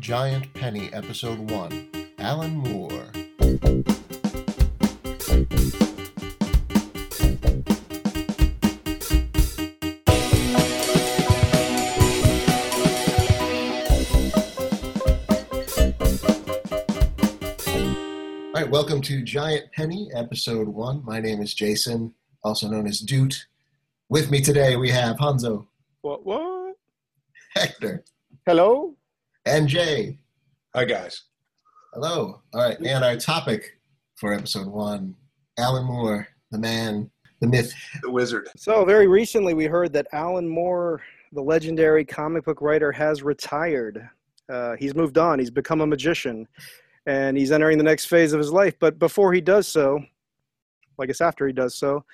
Giant Penny, Episode 1 Alan Moore. All right, welcome to Giant Penny, Episode 1. My name is Jason, also known as Doot. With me today we have Hanzo, What? What? Hector, Hello? And Jay. Hi guys. Hello. All right, and our topic for episode one Alan Moore, the man, the myth. The wizard. So, very recently, we heard that Alan Moore, the legendary comic book writer, has retired. Uh, he's moved on. He's become a magician, and he's entering the next phase of his life. But before he does so, I guess after he does so,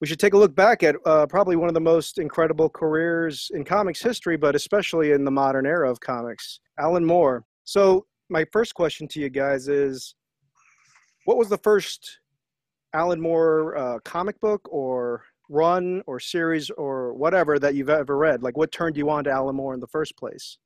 we should take a look back at uh, probably one of the most incredible careers in comics history, but especially in the modern era of comics, Alan Moore. So, my first question to you guys is what was the first Alan Moore uh, comic book or run or series or whatever that you've ever read? Like, what turned you on to Alan Moore in the first place?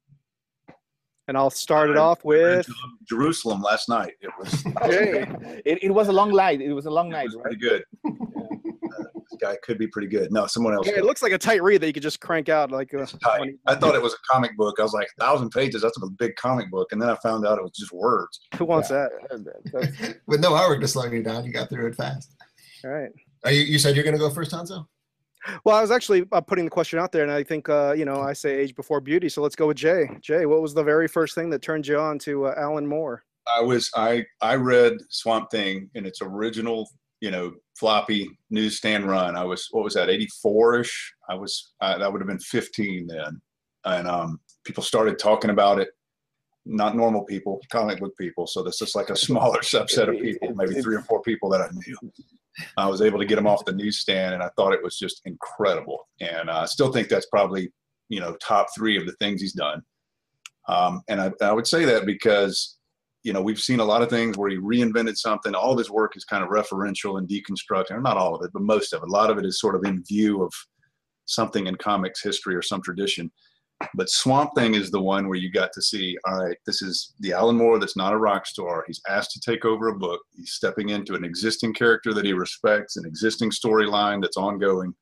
And I'll start it off with Jerusalem last night. It was it, it was a long night. It was a long it night, was right? pretty good. Uh, this guy could be pretty good. No, someone else. Yeah, it looks like a tight read that you could just crank out like uh, tight. I thought it was a comic book. I was like, thousand pages. That's a big comic book. And then I found out it was just words. who wants that? That's- With no artwork to slow you down, you got through it fast. All right. Are you, you said you're going to go first, Hanzo? Well, I was actually uh, putting the question out there, and I think uh, you know I say age before beauty. So let's go with Jay. Jay, what was the very first thing that turned you on to uh, Alan Moore? I was I I read Swamp Thing in its original, you know, floppy newsstand run. I was what was that, 84ish? I was I, that would have been 15 then. And um people started talking about it. Not normal people, comic book people. So this is like a smaller subset of people, maybe three or four people that I knew. I was able to get them off the newsstand, and I thought it was just incredible. And uh, I still think that's probably, you know, top three of the things he's done. Um, and I, I would say that because you know, we've seen a lot of things where he reinvented something. All of his work is kind of referential and deconstructing, or not all of it, but most of it. A lot of it is sort of in view of something in comics history or some tradition. But Swamp Thing is the one where you got to see, all right, this is the Alan Moore that's not a rock star. He's asked to take over a book. He's stepping into an existing character that he respects, an existing storyline that's ongoing,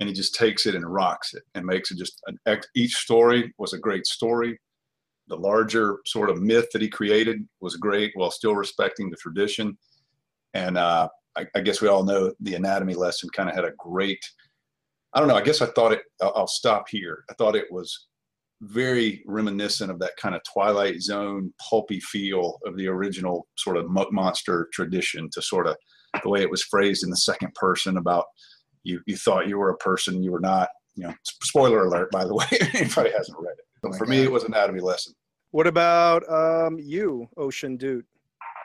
and he just takes it and rocks it and makes it just an each story was a great story the larger sort of myth that he created was great while still respecting the tradition. And uh, I, I guess we all know the anatomy lesson kind of had a great, I don't know, I guess I thought it, I'll, I'll stop here. I thought it was very reminiscent of that kind of Twilight Zone pulpy feel of the original sort of mo- monster tradition to sort of the way it was phrased in the second person about you, you thought you were a person, you were not. You know, spoiler alert, by the way, anybody hasn't read it. Oh So my for me, it was anatomy lesson. What about um, you, Ocean Dude,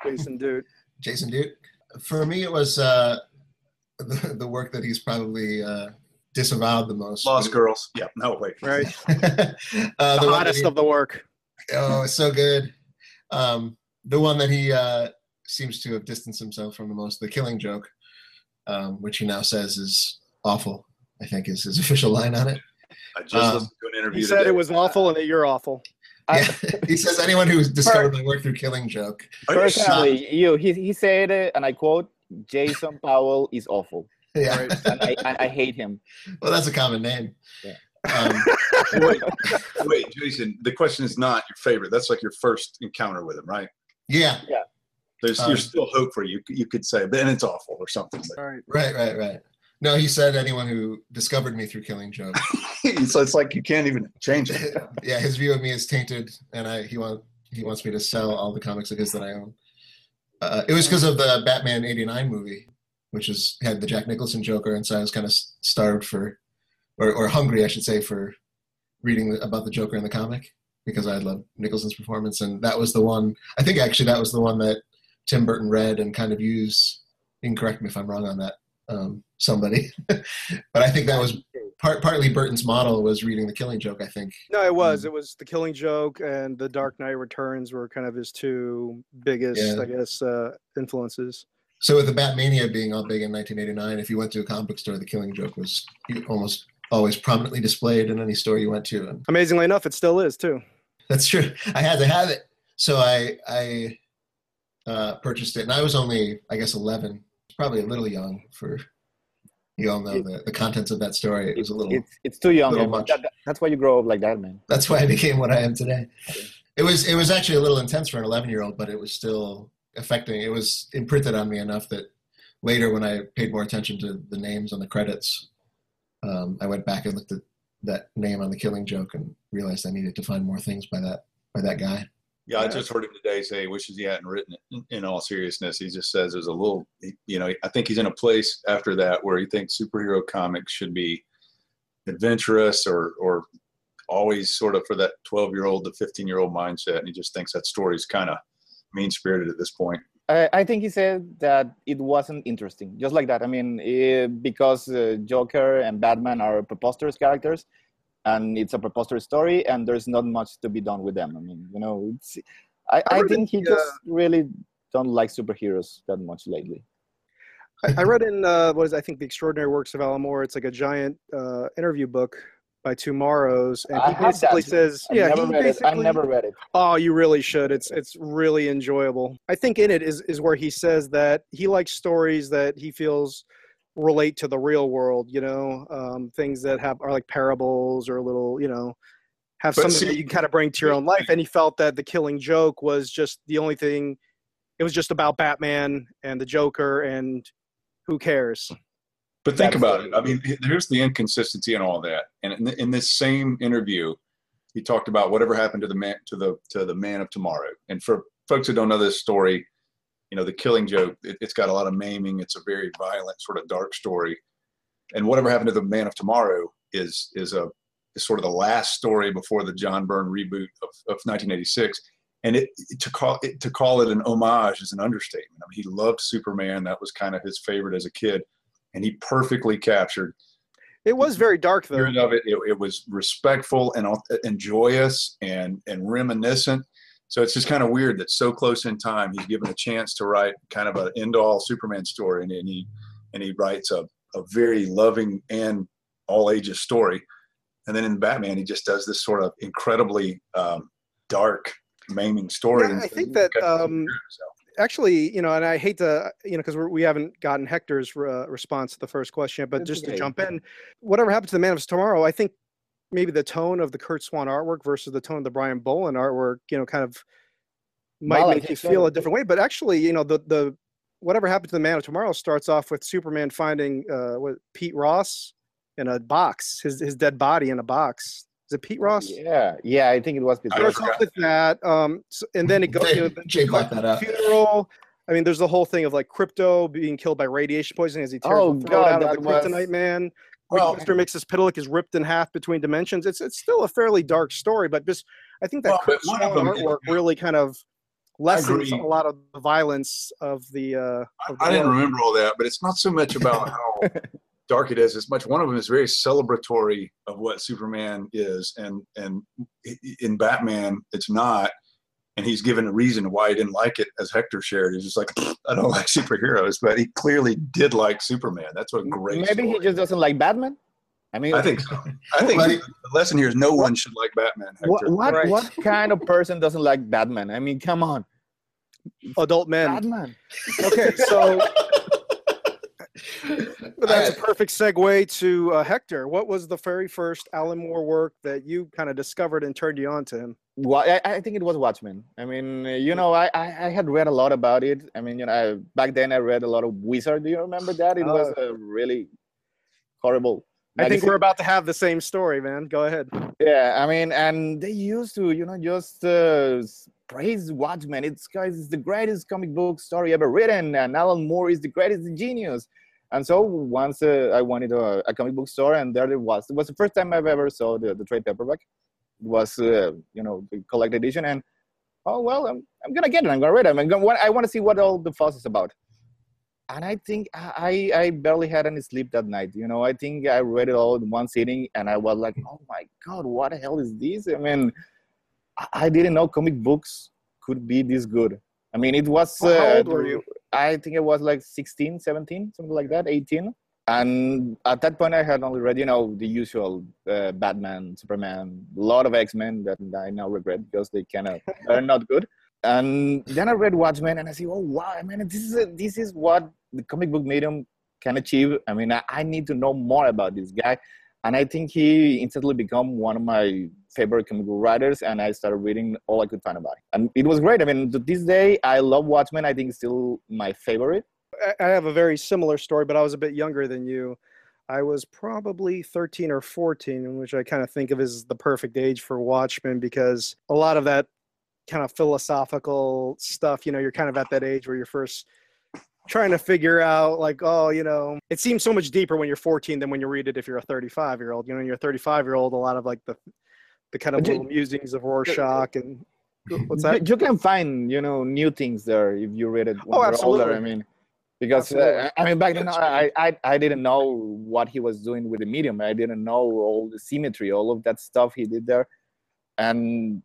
Jason Dude? Jason Dude. For me, it was uh, the, the work that he's probably uh, disavowed the most. Lost Girls. Yeah, no, wait. Right, uh, the, the hottest he- of the work. Oh, it's so good. Um, the one that he uh, seems to have distanced himself from the most, the killing joke, um, which he now says is awful. I think is his official line on it. I just Um, listened to an interview. He said today. it was awful and that you're awful. Yeah. he says anyone who's discovered my work through killing joke. Are you Personally, you he, he said it, and I quote: "Jason Powell is awful, Yeah. Right. and I, I, I hate him." Well, that's a common name. Yeah. Um, wait, wait, Jason. The question is not your favorite. That's like your first encounter with him, right? yeah. Yeah. There's Um, there's still hope for you. You could say, but and it's awful or something. But All right. Right. Right. Right. No, he said anyone who discovered me through killing joke. so it's like you can't even change it. yeah, his view of me is tainted, and I he want he wants me to sell all the comics of his that I own. Uh, it was because of the Batman '89 movie, which is had the Jack Nicholson Joker, and so I was kind of starved for, or or hungry, I should say, for reading about the Joker in the comic because I loved Nicholson's performance, and that was the one. I think actually that was the one that Tim Burton read and kind of used. You can correct me if I'm wrong on that, um, somebody, but I think that was part, partly Burton's model was reading the Killing Joke. I think. No, it was. Mm. It was the Killing Joke and the Dark Knight Returns were kind of his two biggest, Yeah. I guess, uh, influences. So with the Batmania being all big in 1989, if you went to a comic book store, the Killing Joke was almost always prominently displayed in any store you went to. And Amazingly enough, it still is too. That's true. I had to have it, so I I uh, purchased it, and I was only I guess eleven, probably a little young for. You all know the, the contents of that story. It was a little. It's it's too young. that- that- that's why you grow up like that, man. That's why I became what I am today. It was it was actually a little intense for an 11 year old, but it was still affecting. It was imprinted on me enough that later, when I paid more attention to the names on the credits, um, I went back and looked at that name on the Killing Joke and realized I needed to find more things by that by that guy. Yeah, I just heard him today say he wishes he hadn't written it. In, all seriousness, he just says there's a little, you know, I think he's in a place after that where he thinks superhero comics should be adventurous or or always sort of for that 12 year old to 15 year old mindset, and he just thinks that story's kind of mean spirited at this point. I, I think he said that it wasn't interesting, just like that. I mean, eh, because uh, Joker and Batman are preposterous characters, and it's a preposterous story, and there's not much to be done with them. I mean, you know, it's, I, I read think he in, just really don't like superheroes that much lately. I, I read in uh, what is I think the Extraordinary Works of Alan Moore. It's like a giant uh, interview book by TwoMorrows, and he basically says, I "Yeah, never he read it. I basically- never read it. Oh, you really should. It's it's really enjoyable. I think in it is is where he says that he likes stories that he feels relate to the real world. You know, um, things that have are like parables or little, you know, have But something see- that you can kind of bring to your own life. And he felt that the Killing Joke was just the only thing. It was just about Batman and the Joker, and who cares? But think That's about the- it. I mean, here's the inconsistency in all that. And in, in this same interview, he talked about whatever happened to the man to the to the man of tomorrow. And for folks who don't know this story, you know, the Killing Joke, it, it's got a lot of maiming. It's a very violent, sort of dark story. And whatever happened to the man of tomorrow is is a is sort of the last story before the John Byrne reboot of, of 1986. And it to call it to call it an homage is an understatement. I mean, he loved Superman. That was kind of his favorite as a kid and he perfectly captured It was very dark though. of it. it. It was respectful and uh, and joyous and and reminiscent. So it's just kind of weird that so close in time he's given a chance to write kind of an end all Superman story, and, and he and he writes a, a very loving and all ages story. And then in Batman, he just does this sort of incredibly um, dark, maiming story. Yeah, I think that, um, actually, you know, and I hate to, you know, because we haven't gotten Hector's uh, response to the first question but That's just to jump in, whatever happened to the Man of Tomorrow, I think maybe the tone of the Curt Swan artwork versus the tone of the Brian Bolland artwork, you know, kind of might Well, make think you so. feel a different way. But actually, you know, the the whatever happened to the Man of Tomorrow starts off with Superman finding uh, what Pete Ross in a box, his his dead body in a box. Is it Pete Ross? Yeah, yeah, I think it was. I starts off with that, um, s- and then it goes. You know, the- Jay brought that up. funeral. I mean, there's the whole thing of like Krypto being killed by radiation poisoning as he tears Oh, the God, out of the that was- kryptonite man. Well- Mr. Mxyzptlk is ripped in half between dimensions. It's it's still a fairly dark story, but just I think that Well, one of them is- artwork really kind of lessens a lot of the violence of the. Uh, of the I didn't remember all that, but it's not so much about how dark it is as much one of them is very celebratory of what Superman is, and and in Batman it's not, and he's given a reason why he didn't like it, as Hector shared. He's just like, I don't like superheroes, but he clearly did like Superman. That's what a great. Maybe he just doesn't like Batman. I mean, I think so. I think But- the lesson here is no one should like Batman. Hector. what what, Right. what kind of person doesn't like Batman? I mean, come on, Adult men. Batman. Okay, so But that's a perfect segue to uh, Hector. What was the very first Alan Moore work that you kind of discovered and turned you on to him? Well, I, I think it was Watchmen. I mean, you know, I, I, had read a lot about it. I mean, you know, I, back then I read a lot of Wizard. Do you remember that? It was a really horrible. I think we're about to have the same story, man. Go ahead. Yeah, I mean, and they used to, you know, just uh, praise Watchmen. It's guys, it's the greatest comic book story ever written, and Alan Moore is the greatest genius. And so once uh, I went into a, a comic book store, and there it was. It was the first time I've ever saw the, the trade paperback. Was, uh, you know, the collected edition, and oh well, I'm, I'm gonna get it. I'm gonna read it. I'm gonna, I want to see what all the fuss is about. And I think I, I barely had any sleep that night. You know, I think I read it all in one sitting, and I was like, "Oh my god, what the hell is this?" I mean, I- I didn't know comic books could be this good. I mean, it was. How uh, old were you? I think it was like 16, 17, something like that, 18. And at that point, I had only read, you know, the usual uh, Batman, Superman, a lot of X Men that I now regret because they kind of are not good. And then I read Watchmen, and I see, oh wow, I mean, this is a, this is what the comic book medium can achieve. I mean, I, I need to know more about this guy, and I think he instantly become one of my favorite comic book writers. And I started reading all I could find about him, and it was great. I mean, to this day, I love Watchmen. I think it's still my favorite I have a very similar story, but I was a bit younger than you. I was probably 13 or 14, which I kind of think of as the perfect age for Watchmen because a lot of that kind of philosophical stuff, you know, you're kind of at that age where you're first trying to figure out like oh you know it seems so much deeper when you're 14 than when you read it if you're a 35 year old you know you're a 35 year old a lot of like the the kind of little musings of rorschach and what's that you can find you know new things there if you read it when Oh, you're absolutely. older i mean because uh, i mean back then I, I i didn't know what he was doing with the medium i didn't know all the symmetry all of that stuff he did there and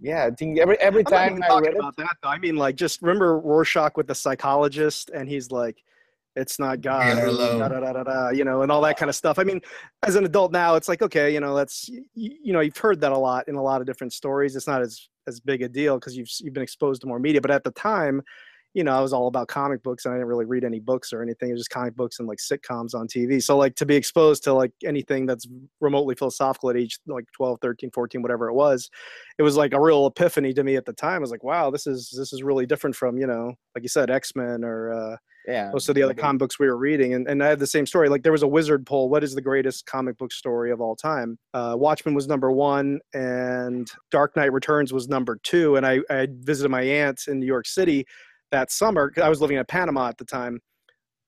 yeah i think every every time i read it about that though. I mean, like, just remember Rorschach with the psychologist, and he's like, "It's not God," are da, da, da, da, you know, and all that kind of stuff. I mean, as an adult now, it's like, okay, you know, that's you know, you've heard that a lot in a lot of different stories. It's not as as big a deal because you've you've been exposed to more media. But at the time, you know, I was all about comic books, and I didn't really read any books or anything. It was just comic books and like sitcoms on TV. So like to be exposed to like anything that's remotely philosophical at age like 12, 13, 14, whatever it was, it was like a real epiphany to me at the time. I was like, wow, this is this is really different from you know, like you said, X Men or uh, yeah most of the other comic books we were reading. And and I had the same story. Like there was a wizard poll. What is the greatest comic book story of all time? Uh, Watchmen was number one, and Dark Knight Returns was number two. And I I visited my aunt in New York City that summer. 'cause I was living in Panama at the time.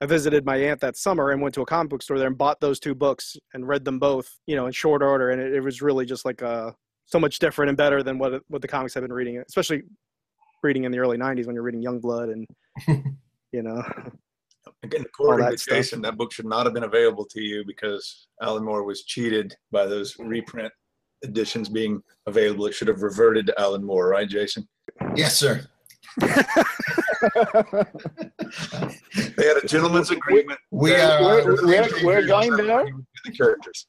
I visited my aunt that summer and went to a comic book store there and bought those two books and read them both, you know, in short order. And it, it was really just like uh, so much different and better than what what the comics I've been reading, especially reading in the early '90s when you're reading Youngblood and you know. Again, according that to stuff. Jason, that book should not have been available to you because Alan Moore was cheated by those reprint editions being available. It should have reverted to Alan Moore, right, Jason? Yes, sir. They had a gentleman's agreement. We that- are. we're- we're- we're going there? The characters.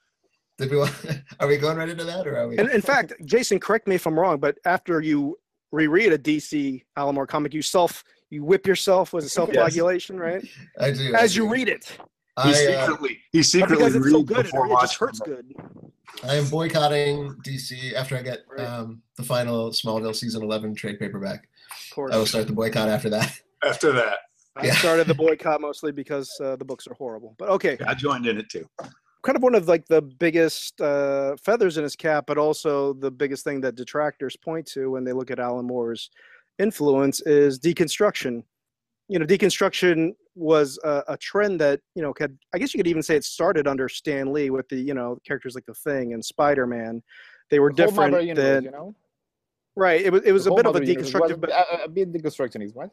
Did we want, are we going right into that, or are we? And in fact, Jason, correct me if I'm wrong, but after you reread a DC Alan Moore comic, you self you whip yourself with a self flagellation, right? I do. I As you do. read it, He I, uh, secretly, he secretly because it's so good, it, before it just hurts good. I am boycotting DC after I get Right. um, the final Smallville season 11 trade paperback. Of course, I will start the boycott after that. After that, I Yeah. started the boycott mostly because uh, the books are horrible. But okay, I joined in it too. kind of one of like the biggest uh, feathers in his cap, but also the biggest thing that detractors point to when they look at Alan Moore's influence is deconstruction. You know, deconstruction was a, a trend that you know could I guess you could even say it started under Stan Lee with the you know characters like the Thing and Spider Man. They were The different than you know right. It was it was The a bit of a deconstructive, but a, a bit deconstructionist right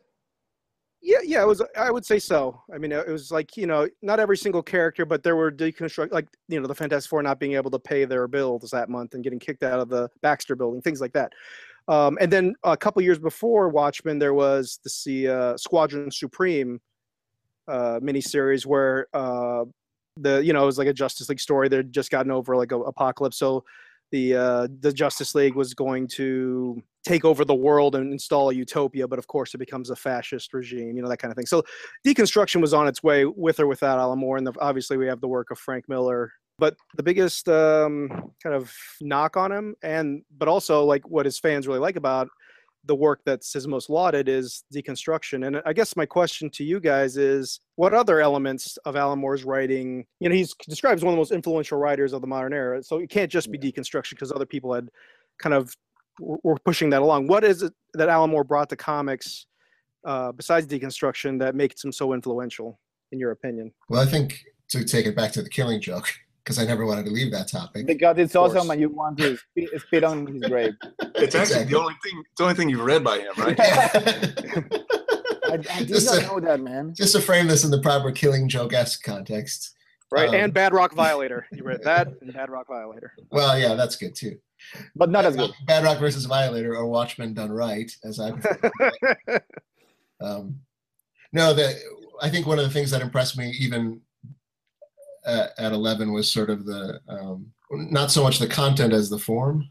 Yeah, yeah, it was. I would say so. I mean, it was like you know, not every single character, but there were deconstruct, like you know, the Fantastic Four not being able to pay their bills that month and getting kicked out of the Baxter Building, things like that. Um, and then a couple years before Watchmen, there was the uh, Squadron Supreme uh, miniseries where uh, the you know it was like a Justice League story. They'd just gotten over like a apocalypse, so the uh, the Justice League was going to take over the world and install a utopia, but of course it becomes a fascist regime, you know that kind of thing. So deconstruction was on its way with or without Alan Moore, and the, obviously we have the work of Frank Miller. But the biggest um, kind of knock on him, and but also like what his fans really like about the work that's his most lauded is deconstruction. And I guess my question to you guys is what other elements of Alan Moore's writing, you know, he's described as one of the most influential writers of the modern era. So it can't just be deconstruction because other people had kind of were pushing that along. What is it that Alan Moore brought to comics uh, besides deconstruction that makes him so influential, in your opinion? Well, I think to take it back to the killing joke, because I never wanted to leave that topic. because it's course. awesome and you want to spit, spit on his grave It's actually Exactly. the only thing. It's the only thing you've read by him, right? I, I did Just not a- know that man Just to frame this in the proper killing joke esque context. Right. Um, and Bad Rock Violator. You read that and Badrock Violator. Well, yeah, that's good too. but not as Bad good Rock, Badrock versus Violator or Watchmen done right, as I. Um, no, the I think one of the things that impressed me even at, at Eleven was sort of the um, not so much the content as the form.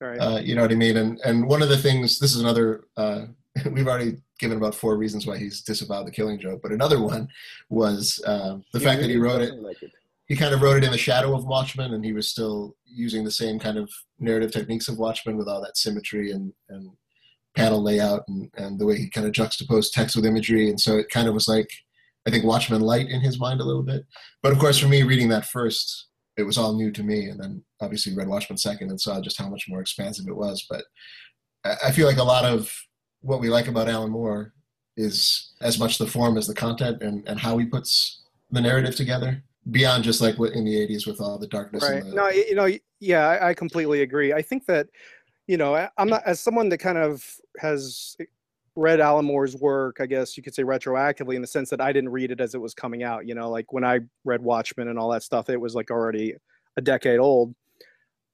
Right. Uh, you know what I mean? And and one of the things this is another uh, we've already given about four reasons why he's disavowed the Killing Joke, but another one was uh, the fact that he wrote it. Like it. He kind of wrote it in the shadow of Watchmen, and he was still using the same kind of narrative techniques of Watchmen with all that symmetry and and panel layout and and the way he kind of juxtaposed text with imagery, and so it kind of was like I think Watchmen light in his mind a little bit. But of course, for me, reading that first, it was all new to me, and then obviously read Watchmen second and saw just how much more expansive it was. But I feel like a lot of what we like about Alan Moore is as much the form as the content and, and how he puts the narrative together beyond just like what in the 80s with all the darkness right. and the, No, you know, yeah, I, I completely agree. I think that, you know, I'm not as someone that kind of has read Alan Moore's work. I guess you could say retroactively in the sense that I didn't read it as it was coming out. You know, like when I read Watchmen and all that stuff, it was like already a decade old.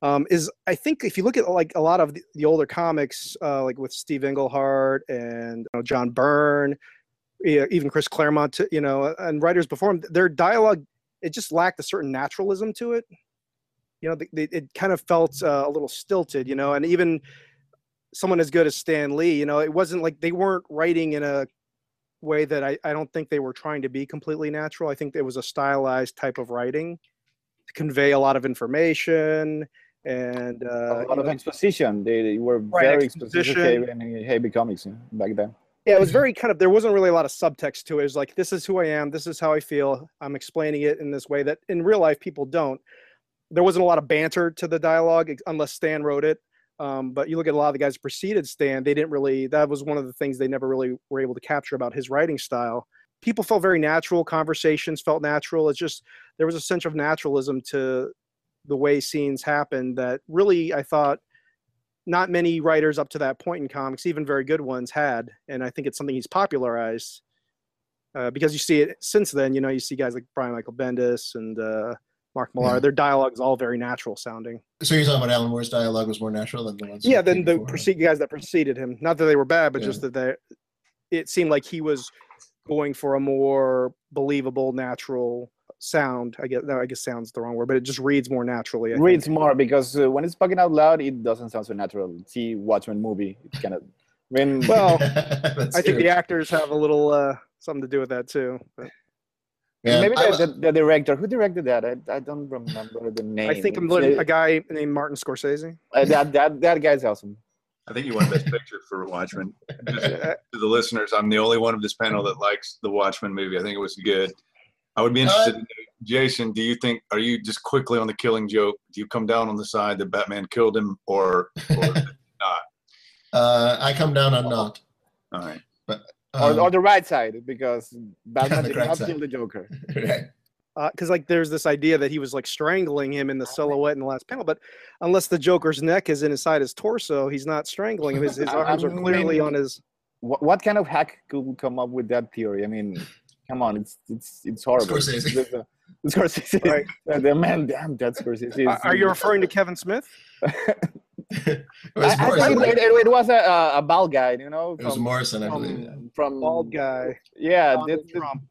Um, is I think if you look at like a lot of the, the older comics, uh, like with Steve Englehart and you know, John Byrne, even Chris Claremont, you know, and writers before him, their dialogue it just lacked a certain naturalism to it. You know, it kind of felt uh, a little stilted, you know, and even someone as good as Stan Lee, you know, it wasn't like they weren't writing in a way that I, I don't think they were trying to be completely natural. I think it was a stylized type of writing to convey a lot of information and uh, a lot of know, exposition. They, they were Right, very exposition. in heavy comics back then. yeah, it was very kind of there wasn't really a lot of subtext to it. It was like this is who I am, this is how I feel. I'm explaining it in this way that in real life people don't. There wasn't a lot of banter to the dialogue unless Stan wrote it. Um, but you look at a lot of the guys who preceded Stan, they didn't really. That was one of the things they never really were able to capture about his writing style. People felt very natural. Conversations felt natural. It's just there was a sense of naturalism to the way scenes happened that really I thought not many writers up to that point in comics, even very good ones, had. And I think it's something he's popularized uh, because you see it since then. You know, you see guys like Brian Michael Bendis and uh, Mark Millar. Yeah. Their dialogue is all very natural sounding. so you're talking about alan moore's dialogue was more natural than the ones Yeah, that then the before, huh? precede guys that preceded him. Not that they were bad, but Yeah. just that they. It seemed like he was going for a more believable, natural sound. I guess no, I guess sounds the wrong word, but it just reads more naturally. I think. Reads more because uh, when it's spoken out loud, it doesn't sound so natural. See Watchmen movie, it kind of. When Well, I think true. the actors have a little uh, something to do with that too. But Yeah, maybe I- the, the, the director who directed that, I, I don't remember the name. I think I'm looking uh, a guy named Martin Scorsese. uh, that that that guy's awesome. I think you won Best Picture for Watchmen. Just Uh, to the listeners, I'm the only one of this panel that likes the Watchmen movie. I think it was good. I would be interested. in Jason, do you think? Are you just quickly on the Killing Joke? Do you come down on the side that Batman killed him, or? or not? uh, I come down on not. all right. or, Um, or the right side because Batman the did right not side. kill the Joker. right. because like there's this idea that he was like strangling him in the silhouette in the last panel, but unless the Joker's neck is inside his torso, he's not strangling him. His, his I- arms are clearly on his. What, what kind of hack could come up with that theory? I mean, come on, it's it's it's horrible. Scorsese. There's a- Scorsese. Right. Uh, the man, damn, that Scorsese. Are you referring to Kevin Smith? It I, was I Morrison. think it, it, it was a, a, a bald guy, you know, It was Morrison, I believe. from, from Bald guy. Yeah, Donald that- that- Trump.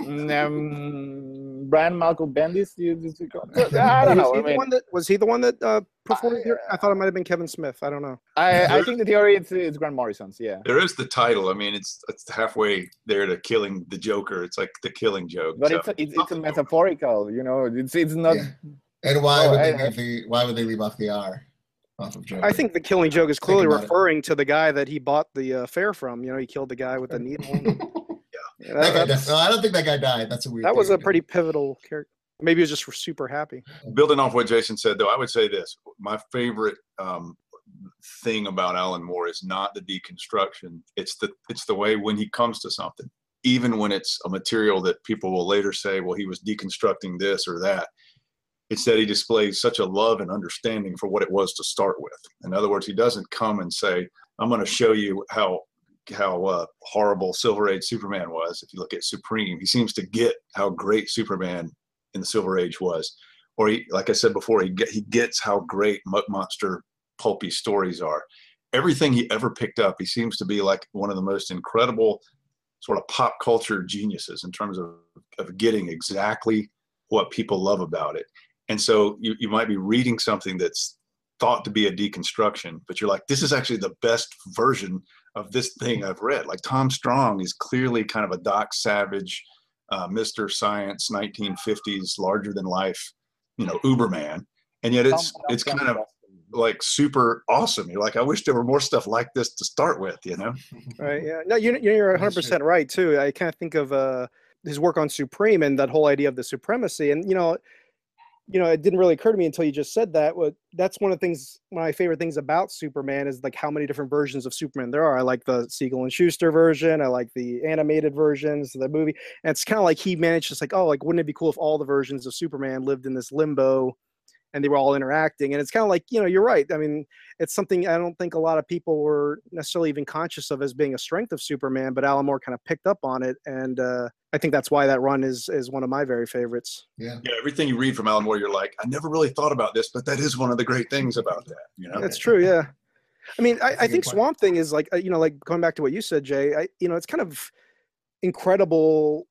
um, Brian Malcolm Bendis. You, you, you, I don't was, know. he I the mean, one that, was he the one that uh, performed here? I thought it might have been Kevin Smith. I don't know. I, I think the theory it's, it's Grant Morrison's. Yeah, There is the title. I mean, it's it's halfway there to killing the Joker. It's like the Killing Joke. but So- it's a, it's, it's a metaphorical. You know, it's it's not. Yeah. And why Oh, would they I- leave the why would they leave off the R off of Joker? I think the Killing Joke is clearly about it. referring to the guy that he bought the uh, fare from. You know, he killed the guy with the needle. Yeah, that guy that, def- no, I don't think that guy died. That's a weird. that was a pretty pivotal character. Maybe he was just super happy. building off what Jason said, though, I would say this: my favorite um, thing about Alan Moore is not the deconstruction; it's the it's the way when he comes to something, even when it's a material that people will later say, "Well, he was deconstructing this or that." It's that he displays such a love and understanding for what it was to start with. In other words, he doesn't come and say, "I'm going to show you how." how uh, horrible Silver Age Superman was. If you look at Supreme, he seems to get how great Superman in the Silver Age was or he, like I said before, he he gets how great Muck Monster pulpy stories are. Everything he ever picked up, he seems to be like one of the most incredible sort of pop culture geniuses in terms of of getting exactly what people love about it. And so you, you might be reading something that's thought to be a deconstruction, but you're like, this is actually the best version of this thing I've read. Like Tom Strong is clearly kind of a Doc Savage, uh, Mr. Science, 1950s, larger than life, you know, Uberman. And yet it's it's kind of like super awesome. You're like, I wish there were more stuff like this to start with, you know? Right. Yeah. No, you're, you're 100 percent right too. I kind of think of uh, his work on Supreme and that whole idea of the supremacy, and you know, you know, it didn't really occur to me until you just said that. Well, that's one of the things, one of my favorite things about Superman is like how many different versions of Superman there are. I like the Siegel and Shuster version. I like the animated versions of the movie. And it's kind of like he managed to like, oh, like, wouldn't it be cool if all the versions of Superman lived in this limbo and they were all interacting. And it's kind of like, you know, you're right. I mean, it's something I don't think a lot of people were necessarily even conscious of as being a strength of Superman, but Alan Moore kind of picked up on it. And uh, I think that's why that run is is one of my very favorites. Yeah. Yeah, everything you read from Alan Moore, you're like, I never really thought about this, but that is one of the great things about that. You know, That's true. Yeah. I mean, I, That's a I good think point. Swamp Thing is like, uh, you know, like going back to what you said, Jay, I, you know, it's kind of incredible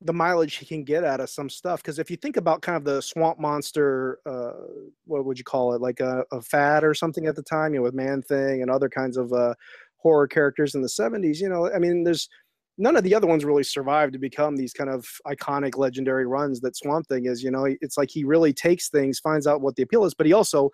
the mileage he can get out of some stuff. Because if you think about kind of the swamp monster, uh, what would you call it? Like a, a fad or something at the time, you know, with Man Thing and other kinds of uh, horror characters in the 70s, you know, I mean, there's none of the other ones really survived to become these kind of iconic legendary runs that Swamp Thing is, you know, it's like he really takes things, finds out what the appeal is, but he also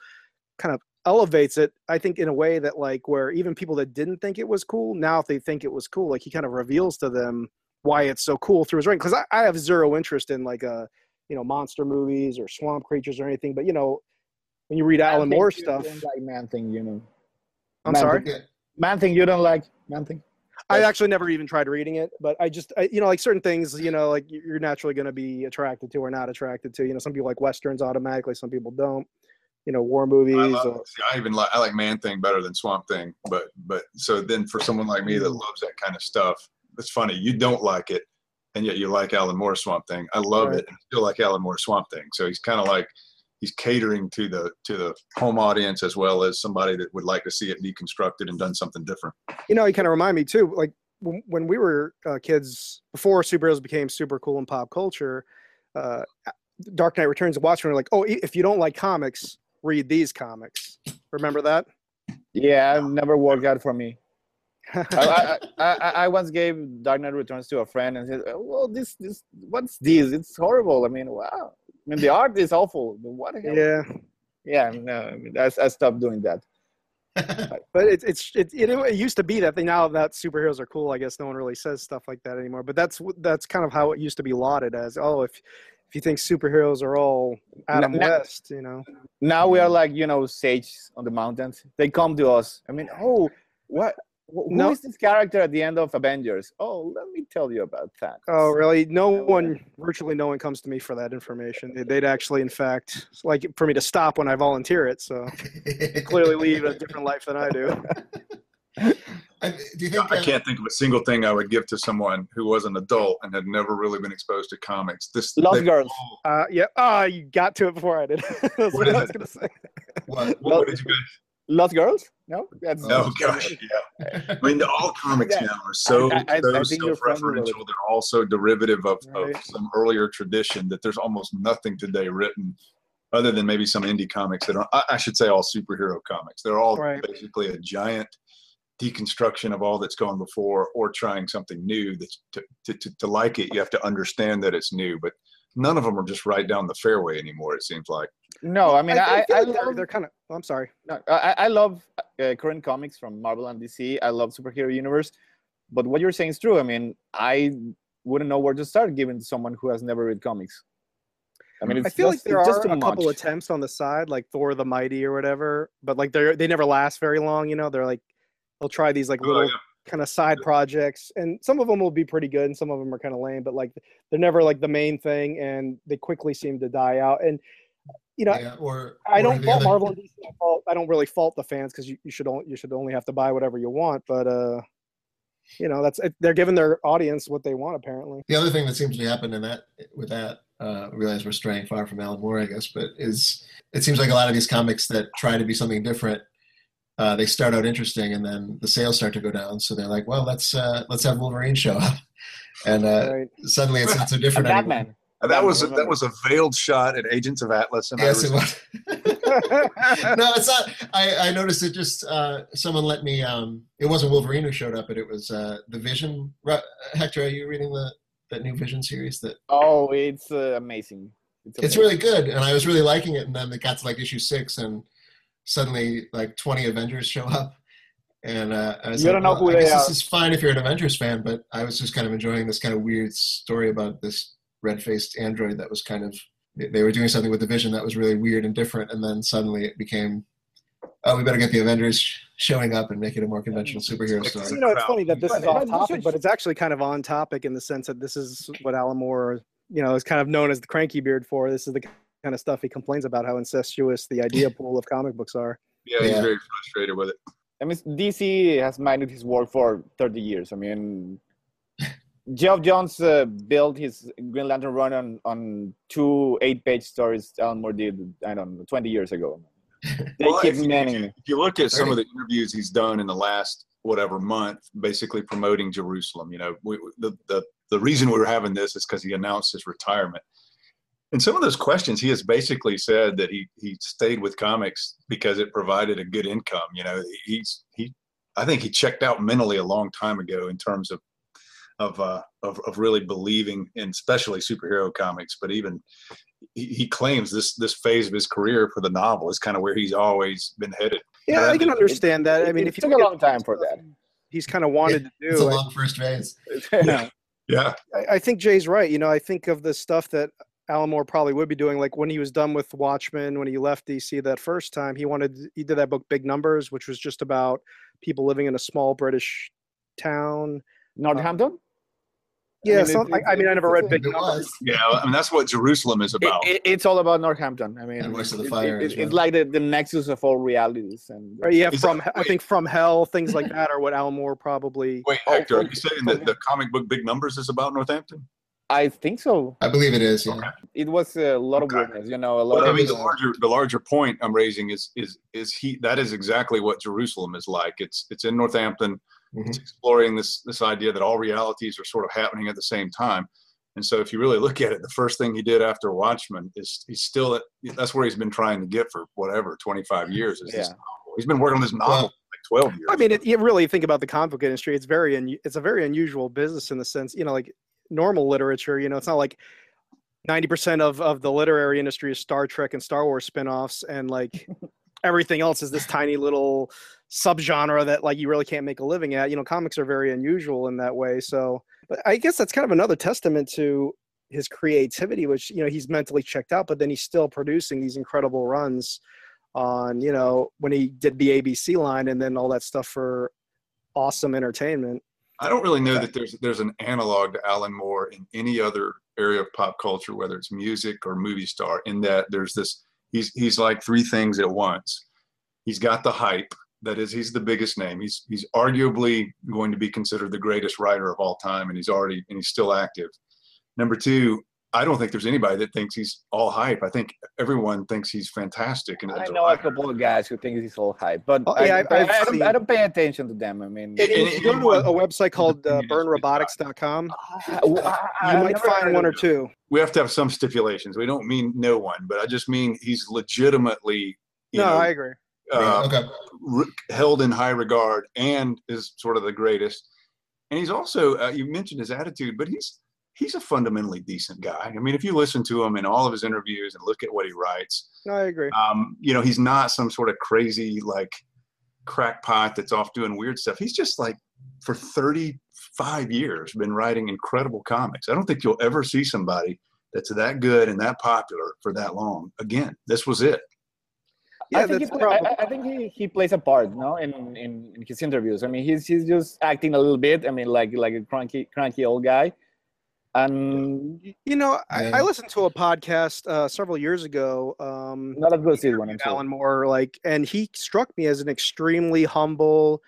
kind of elevates it i think in a way that like where even people that didn't think it was cool now if they think it was cool like he kind of reveals to them why it's so cool through his ring because I, I have zero interest in like a you know monster movies or swamp creatures or anything but you know when you read alan moore stuff like man thing, you know. i'm Man sorry Thing. Man thing you don't like. Man thing. i actually never even tried reading it but i just I, you know like certain things you know like you're naturally going to be attracted to or not attracted to you know some people like westerns automatically some people don't you know war movies I, or, see, I even like I like Man Thing better than Swamp Thing, but but so then for someone like me that Mm. loves that kind of stuff, it's funny you don't like it, and yet you like Alan Moore Swamp Thing. I love Right. it, and still like Alan Moore Swamp Thing. So he's kind of like he's catering to the to the home audience as well as somebody that would like to see it deconstructed and done something different. you know, you kind of remind me too, like when, when we were uh, kids, before superheroes became super cool in pop culture, uh, Dark Knight Returns and Watchmen are like, oh, if you don't like comics, read these comics. Remember that? Yeah, it never worked out for me. I, I, I, I- I once gave Dark Knight Returns to a friend and said, "Oh, "Well, this, this, what's this? It's horrible. I mean, wow. I mean, the art is awful. But what the hell? yeah, Yeah, no, I, mean, I, I stopped doing that. but it's it's it, it, it used to be that thing. Now that superheroes are cool, I guess no one really says stuff like that anymore. But that's that's kind of how it used to be lauded as. Oh, if if you think superheroes are all Adam No- no- West, you know. Now we are like, you know, sages on the mountains. They come to us. I mean, oh, what? Wh- Who No. is this character at the end of Avengers? Oh, let me tell you about that. Oh, really? No one, virtually no one comes to me for that information. They- They'd actually, in fact, like for me to stop when I volunteer it. So they clearly lead a different life than I do. I, do you think? I uh, can't think of a single thing I would give to someone who was an adult and had never really been exposed to comics. This Lost they- Girls. Uh, yeah. Ah, you got to it before I did. That's What what is I was gonna say. What? What, what did you guys? Lost Girls? No, that's Oh gosh, yeah. I mean, all comics Yeah. now are so, I- I- I so think you're familiar with self-referential. They're also derivative of, of some earlier tradition that there's almost nothing today written, other than maybe some indie comics that are. I, I should say all superhero comics. They're all Right. basically a giant deconstruction of all that's gone before, or trying something new. That's to, to, to, to like it, you have to understand that it's new. But none of them are just right down the fairway anymore. It seems like. No. I mean, I, feel I, like they're, they're kind of. I'm sorry. no, I, I love uh, current comics from Marvel and DC. I love superhero universe, but what you're saying is true. I mean, I wouldn't know where to start giving to someone who has never read comics. I mean, it's I feel just, like there are just a too couple attempts on the side, like Thor the Mighty or whatever, but like they're they never last very long. You know, they're like they'll try these like Oh, little yeah. kind of side projects, and some of them will be pretty good, and some of them are kind of lame. But like they're never like the main thing, and they quickly seem to die out. And you know, Yeah, or I or don't fault other- Marvel and DC. I, fault, I don't really fault the fans because you, you should only you should only have to buy whatever you want. But uh, you know, that's they're giving their audience what they want apparently. The other thing that seems to happen in that with that, uh, I realize we're straying far from Alan Moore, I guess, but is it seems like a lot of these comics that try to be something different, uh, they start out interesting and then the sales start to go down. So they're like, well, let's uh, let's have Wolverine show up, and uh, right? suddenly it's not so And different anymore. Batman. And that was that was a veiled shot at Agents of Atlas, and Yes, I it was. no, it's not. I, I noticed it. Just uh, someone let me. Um, it wasn't Wolverine who showed up, but it was uh, the Vision. Hector, are you reading the that new Vision series? That Oh, it's uh, amazing. it's amazing. really good, and I was really liking it. And then it got to like issue six, and suddenly like twenty Avengers show up, and uh, I was You like, don't know well, who I they guess are. This is fine if you're an Avengers fan, but I was just kind of enjoying this kind of weird story about this red-faced android that was kind of they- they were doing something with the Vision that was really weird and different, and then suddenly it became, oh, we better get the Avengers showing up and make it a more conventional superhero Like story. You know, it's funny that this But- is off topic but it's actually kind of on topic in the sense that this is what Alan Moore, you know, is kind of known as the cranky beard for. This is the kind of stuff he complains about how incestuous the idea pool of comic books are. yeah, he's Yeah. very frustrated with it. I mean, DC has minded his work for 30 years. I mean, Geoff Johns uh, built his Green Lantern run on, on two eight-page stories Alan Moore did, I don't know, 20 years ago. They Well, keep if, you- if you, if you look at some of the interviews he's done in the last whatever month, basically promoting Jerusalem, you know, we, the, the the reason we were having this is because he announced his retirement. And some of those questions, he has basically said that he he stayed with comics because it provided a good income. You know, he's he, I think he checked out mentally a long time ago in terms of of uh, of, of really believing in especially superhero comics, but even he, he claims this this phase of his career for the novel is kind of where he's always been headed. Yeah, I can understand that. I mean, it if you took a long time for that. he's kind of wanted to It's a long first phase. Yeah. Yeah, I, I think Jay's right. You know, I think of the stuff that Alan Moore probably would be doing, like when he was done with Watchmen, when he left DC that first time, he wanted he did that book Big Numbers, which was just about people living in a small British town. Northampton? Yeah, mean, some, it- I, I mean, I never read Big Numbers. yeah. I mean, that's what Jerusalem is about. it- it's all about Northampton. I mean, And Voice of the Fire it- as it's like the, the nexus of all realities. And Right, yeah, Is from that- I wait. think from Hell, things like that are what Alan Moore probably. Wait, Oh, Hector, are you saying that the comic book Big Numbers is about Northampton? I think so. I believe it is. Yeah. Okay. It was a lot of Okay. weirdness, you know, a lot Well, I mean, the larger the larger point I'm raising is is is he that is exactly what Jerusalem is like. It's it's in Northampton. Mm-hmm. It's exploring this this idea that all realities are sort of happening at the same time. And so, if you really look at it, the first thing he did after Watchmen is he's still at that's where he's been trying to get for whatever 25 mm-hmm. years. Is this Yeah. novel. He's been working on this novel for like 12 years. I mean, it, you really think about the comic book industry. It's very, un, it's a very unusual business in the sense, you know, like normal literature. You know, it's not like ninety percent of of the literary industry is Star Trek and Star Wars spin-offs, and like everything else is this tiny little subgenre that like you really can't make a living at. You know, comics are very unusual in that way. So, but I guess that's kind of another testament to his creativity, which you know he's mentally checked out, but then he's still producing these incredible runs on you know when he did the ABC line and then all that stuff for awesome entertainment. I don't really know that there's there's an analog to Alan Moore in any other area of pop culture, whether it's music or movie star. In that there's this, he's he's like three things at once. He's got the hype. That is, he's the biggest name. He's he's arguably going to be considered the greatest writer of all time, and he's already and he's still active. Number two, I don't think there's anybody that thinks he's all hype. I think everyone thinks he's fantastic. And I know a couple of guys who think he's all hype, but Oh, I, yeah, I, I've I don't, I don't pay attention to them. I mean, It- If you go to a, a website called uh, You just burnrobotics.com, I- you I've might find one or two. we have to have some stipulations. We don't mean no one, but I just mean he's legitimately, you No, know, I agree. uh, okay. re- held in high regard and is sort of the greatest. And he's also, uh, you mentioned his attitude, but he's he's a fundamentally decent guy. I mean, if you listen to him in all of his interviews and look at what he writes, No, I agree. um, you know, he's not some sort of crazy like crackpot that's off doing weird stuff. He's just like for 35 years been writing incredible comics. I don't think you'll ever see somebody that's that good and that popular for that long again. This was it. Yeah, I think, he, probably. I, I think he, he plays a part, no, in, in, in his interviews. I mean, he's he's just acting a little bit. I mean, like like a cranky cranky old guy, and You know, I. I listened to a podcast uh, several years ago. Um, not as good as one. Alan Moore, like, and he struck me as an extremely humble,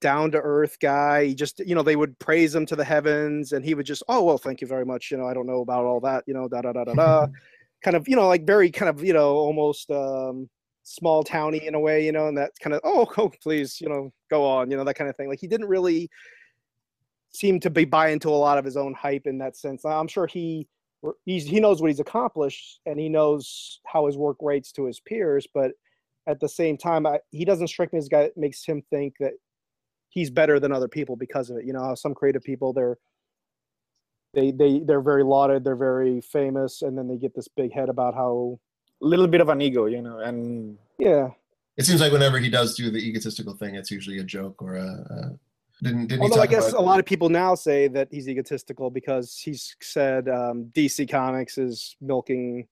down to earth guy. He just, you know, they would praise him to the heavens, and he would just, oh well, thank you very much. You know, I don't know about all that. You know, da da da da da. kind of, you know, like very kind of, you know, almost um, small towny in a way. You know, and that kind of, oh, oh, please, you know, go on. You know, that kind of thing. Like he didn't really seem to be buy into a lot of his own hype in that sense. I'm sure he he's he knows what he's accomplished and he knows how his work rates to his peers, but at the same time, I, he doesn't strike me as a guy that makes him think that he's better than other people because of it. You know, some creative people they're they they they're very lauded, they're very famous, and then they get this big head about how little bit of an ego, you know, and yeah. It seems like whenever he does do the egotistical thing, it's usually a joke or a. didn't, didn't Although I guess about, a lot of people now say that he's egotistical because he's said um, DC Comics is milking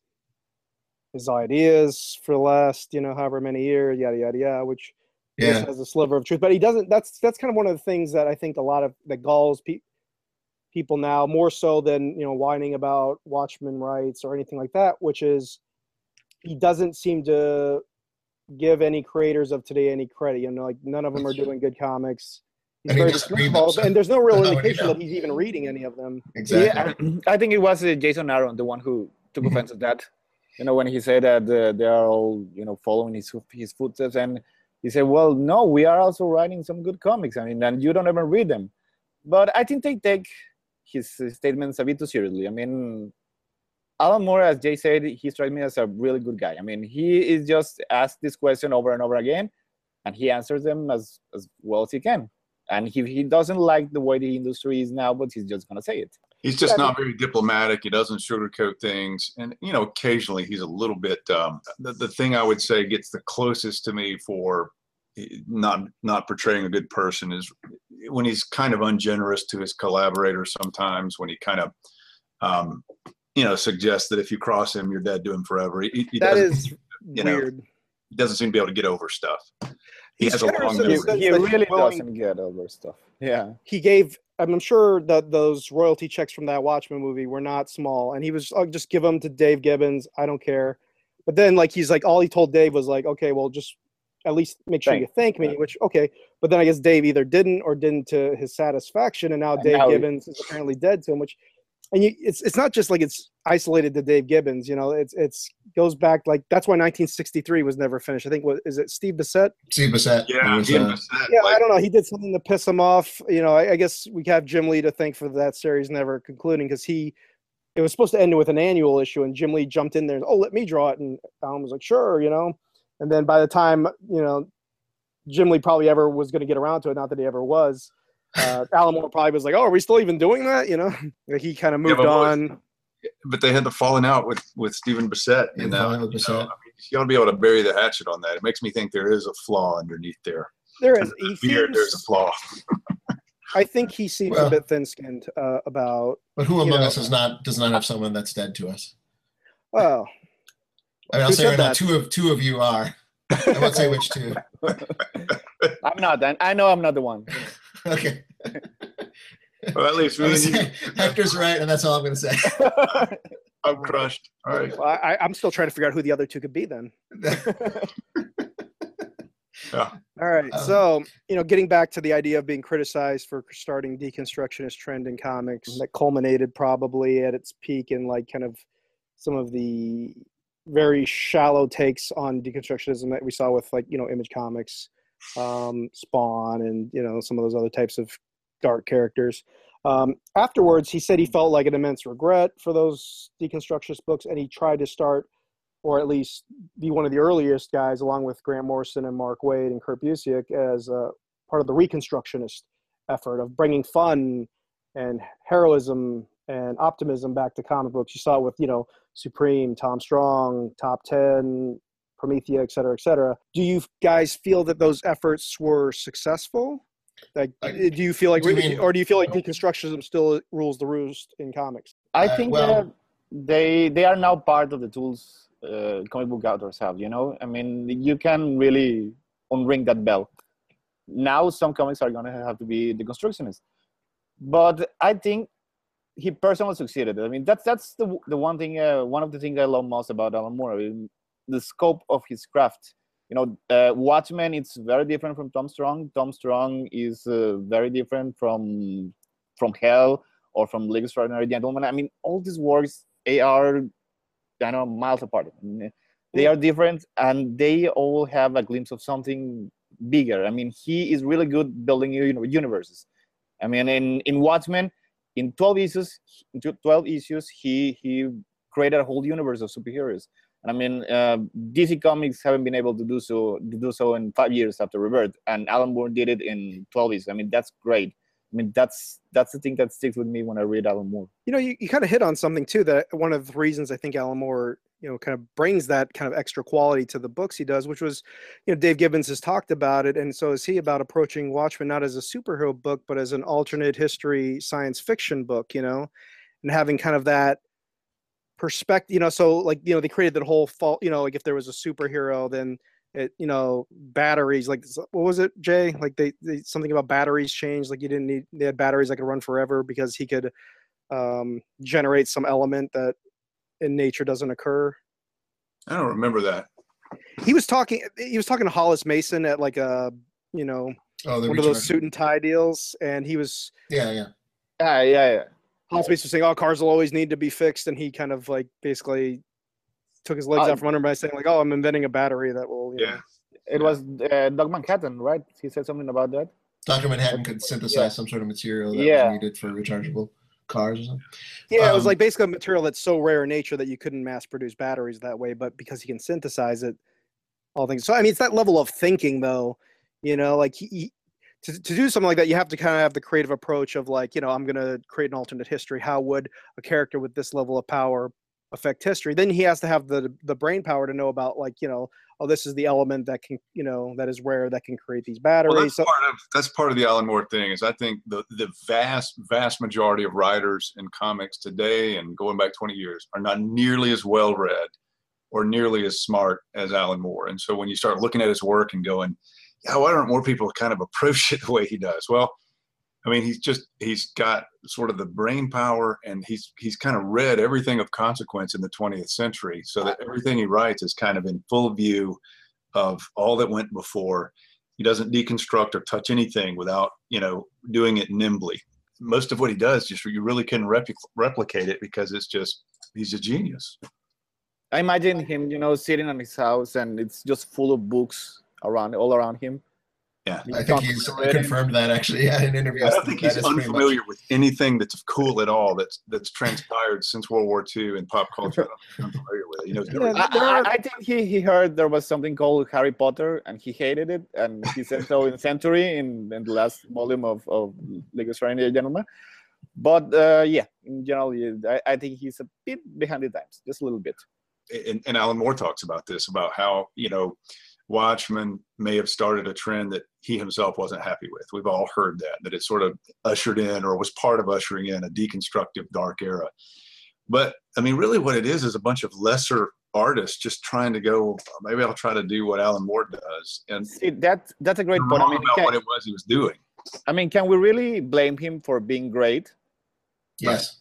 his ideas for the last, you know, however many years, yada yada yada, which yeah, has a sliver of truth. But he doesn't. That's that's kind of one of the things that I think a lot of that galls pe- people now more so than you know whining about Watchmen rights or anything like that, which is he doesn't seem to give any creators of today any credit. You know, like none of them are doing good comics. He's And very so and there's no real how would he indication that he's even reading any of them. exactly. Yeah, I think it was uh, Jason Aaron, the one who took Mhm. offense at that. You know, when he said that uh, they are all, you know, following his his footsteps, and he said, "Well, no, we are also writing some good comics. I mean, and you don't even read them." But I think they take his uh, statements a bit too seriously. I mean, Alan Moore, as Jay said, he strikes me as a really good guy. I mean, he is just asked this question over and over again, and he answers them as as well as he can. And he he doesn't like the way the industry is now, but he's just gonna say it. He's just not very diplomatic. He doesn't sugarcoat things, and you know, occasionally he's a little bit. Um, the, the thing I would say gets the closest to me for eh, not not portraying a good person is when he's kind of ungenerous to his collaborators. Sometimes when he kind of, um, you know, suggests that if you cross him, you're dead to him forever. He, he That doesn't, you know, weird. he doesn't seem to be able to get over stuff. He He's has a long in he, he really willing- doesn't get over stuff. Yeah. he gave i'm sure that those royalty checks from that watchmen movie were not small and he was i'll just give them to dave gibbons i don't care but then like he's like all he told dave was like okay well just at least make sure you thank me Yeah. which okay but then i guess dave either didn't or didn't to his satisfaction and now And dave now he- gibbons is apparently dead to him which and you, it's it's not just like it's isolated to Dave Gibbons, you know. It's it's goes back like that's why 1963 was never finished. I think what is it Steve Bissette? Steve Bissette. Yeah, was, he uh, Bissette, Yeah, like, I don't know. He did something to piss him off. You know, I, I guess we have Jim Lee to thank for that series never concluding because he, it was supposed to end with an annual issue, and Jim Lee jumped in there. and, Oh, let me draw it, and Alan was like, sure, you know. And then by the time you know, Jim Lee probably ever was going to get around to it, not that he ever was. Uh, Alan Moore probably was like, "Oh, are we still even doing that?" You know, he kind of Yeah, moved but what- on. but they had the falling out with with Stephen Bissette. You And know, falling with you, know, I mean, you got to be able to bury the hatchet on that. It makes me think there is a flaw underneath there. There is. He Beard, there's a flaw. I think he seems Well- a bit thin-skinned uh, about. But who among know- us is not does not have someone that's dead to us? Well, I mean, I'll say said right now, that? two of two of you are. I won't say which two. I'm not. I I know I'm not the one. Okay. Well, at least I'm me gonna and you, say- Hector's right, and that's all I'm going to say. I'm crushed. All right. well, I, I'm still trying to figure out who the other two could be then. Yeah. All right. Um, so, you know, getting back to the idea of being criticized for starting deconstructionist trend in comics that culminated probably at its peak in like kind of some of the very shallow takes on deconstructionism that we saw with like, you know, Image Comics, um, Spawn, and, you know, some of those other types of dark characters. Um, afterwards, he said he felt like an immense regret for those deconstructionist books, and he tried to start, or at least be one of the earliest guys, along with Grant Morrison and Mark Waid and Kurt Busiek, as uh, part of the Reconstructionist effort of bringing fun and heroism and optimism back to comic books. You saw it with, you know, Supreme, Tom Strong, Top Ten, Promethea, et cetera, et cetera. Do you guys feel that those efforts were successful? Like, Like, do you feel like, do you mean- or do you feel like deconstructionism still rules the roost in comics? I Uh, think well- that they they are now part of the tools uh, comic book authors have. You know, I mean, you can really unring that bell. Now, some comics are gonna have to be deconstructionist, but I think he personally succeeded. I mean, that's that's the the one thing, uh, one of the things I love most about Alan Moore, I mean, the scope of his craft. You know, uh, Watchmen it's very different from Tom Strong. Tom Strong is uh, very different from from Hell or from League Extraordinary Gentlemen. I mean, all these works they are, I know, miles apart. They are different, and they all have a glimpse of something bigger. I mean, he is really good building uni- universes. I mean, in in Watchmen, in 12 issues, in 12 issues, he he created a whole universe of superheroes. And I mean, uh, DC Comics haven't been able to do so to do so in five years after Rebirth, and Alan Moore did it in 12 years. I mean, that's great. I mean, that's that's the thing that sticks with me when I read Alan Moore. You know, you, you kind of hit on something too. That one of the reasons I think Alan Moore, you know, kind of brings that kind of extra quality to the books he does, which was, you know, Dave Gibbons has talked about it, and so is he about approaching Watchmen not as a superhero book, but as an alternate history science fiction book. You know, and having kind of that perspective you know so like you know they created that whole fault you know like if there was a superhero then it you know batteries like what was it jay like they, they something about batteries changed like you didn't need they had batteries that could run forever because he could um generate some element that in nature doesn't occur I don't remember that. he was talking he was talking to hollis mason at like a you know Oh, the one of those suit and tie deals and he was Yeah, yeah. Yeah, yeah, yeah. Hollis mason was saying oh cars will always need to be fixed and he kind of like basically took his legs Uh, out from under him by saying like oh i'm inventing a battery that will you know, Yeah. It was uh, Doc Manhattan, right? He said something about that. Dr. Manhattan could synthesize Yeah. some sort of material that Yeah. was needed for rechargeable cars or something. Yeah, it was Um, like basically a material that's so rare in nature that you couldn't mass produce batteries that way, but because he can synthesize it, all things. So I mean, it's that level of thinking, though. You know, like he, he- to to do something like that, you have to kind of have the creative approach of like, you know, I'm going to create an alternate history. How would a character with this level of power affect history? Then he has to have the the brain power to know about like, you know, oh, this is the element that can, you know, that is rare that can create these batteries. Well, that's so part of that's part of the Alan Moore thing. Is I think the the vast vast majority of writers in comics today and going back 20 years are not nearly as well read or nearly as smart as Alan Moore. And so when you start looking at his work and going, yeah, why don't more people kind of approach it the way he does? Well, I mean, he's just he's got sort of the brain power, and he's he's kind of read everything of consequence in the 20th century, so that everything he writes is kind of in full view of all that went before. He doesn't deconstruct or touch anything without you know doing it nimbly. Most of what he does, just you really couldn't repli- replicate it because it's just he's a genius. I imagine him, you know, sitting in his house and it's just full of books around, all around him. Yeah. I think he's confirmed that actually yeah, in interviews. I don't think he's is much- unfamiliar with anything that's cool at all that's that's transpired since World War II in pop culture. I don't think with it. He knows Yeah, everything. I, I, I think he, he heard there was something called Harry Potter and he hated it and he said so in Century in, in the last volume of, of League of Extraordinary Gentlemen. But uh, yeah, in general, I, I think he's a bit behind the times, just a little bit. and, and Alan Moore talks about this about how you know Watchmen may have started a trend that he himself wasn't happy with. We've all heard that that it sort of ushered in or was part of ushering in a deconstructive dark era. But I mean, really, what it is is a bunch of lesser artists just trying to go. Maybe I'll try to do what Alan Moore does, and See, that, that's a great point. I mean, about can, what it was he was doing. I mean, can we really blame him for being great? Yes.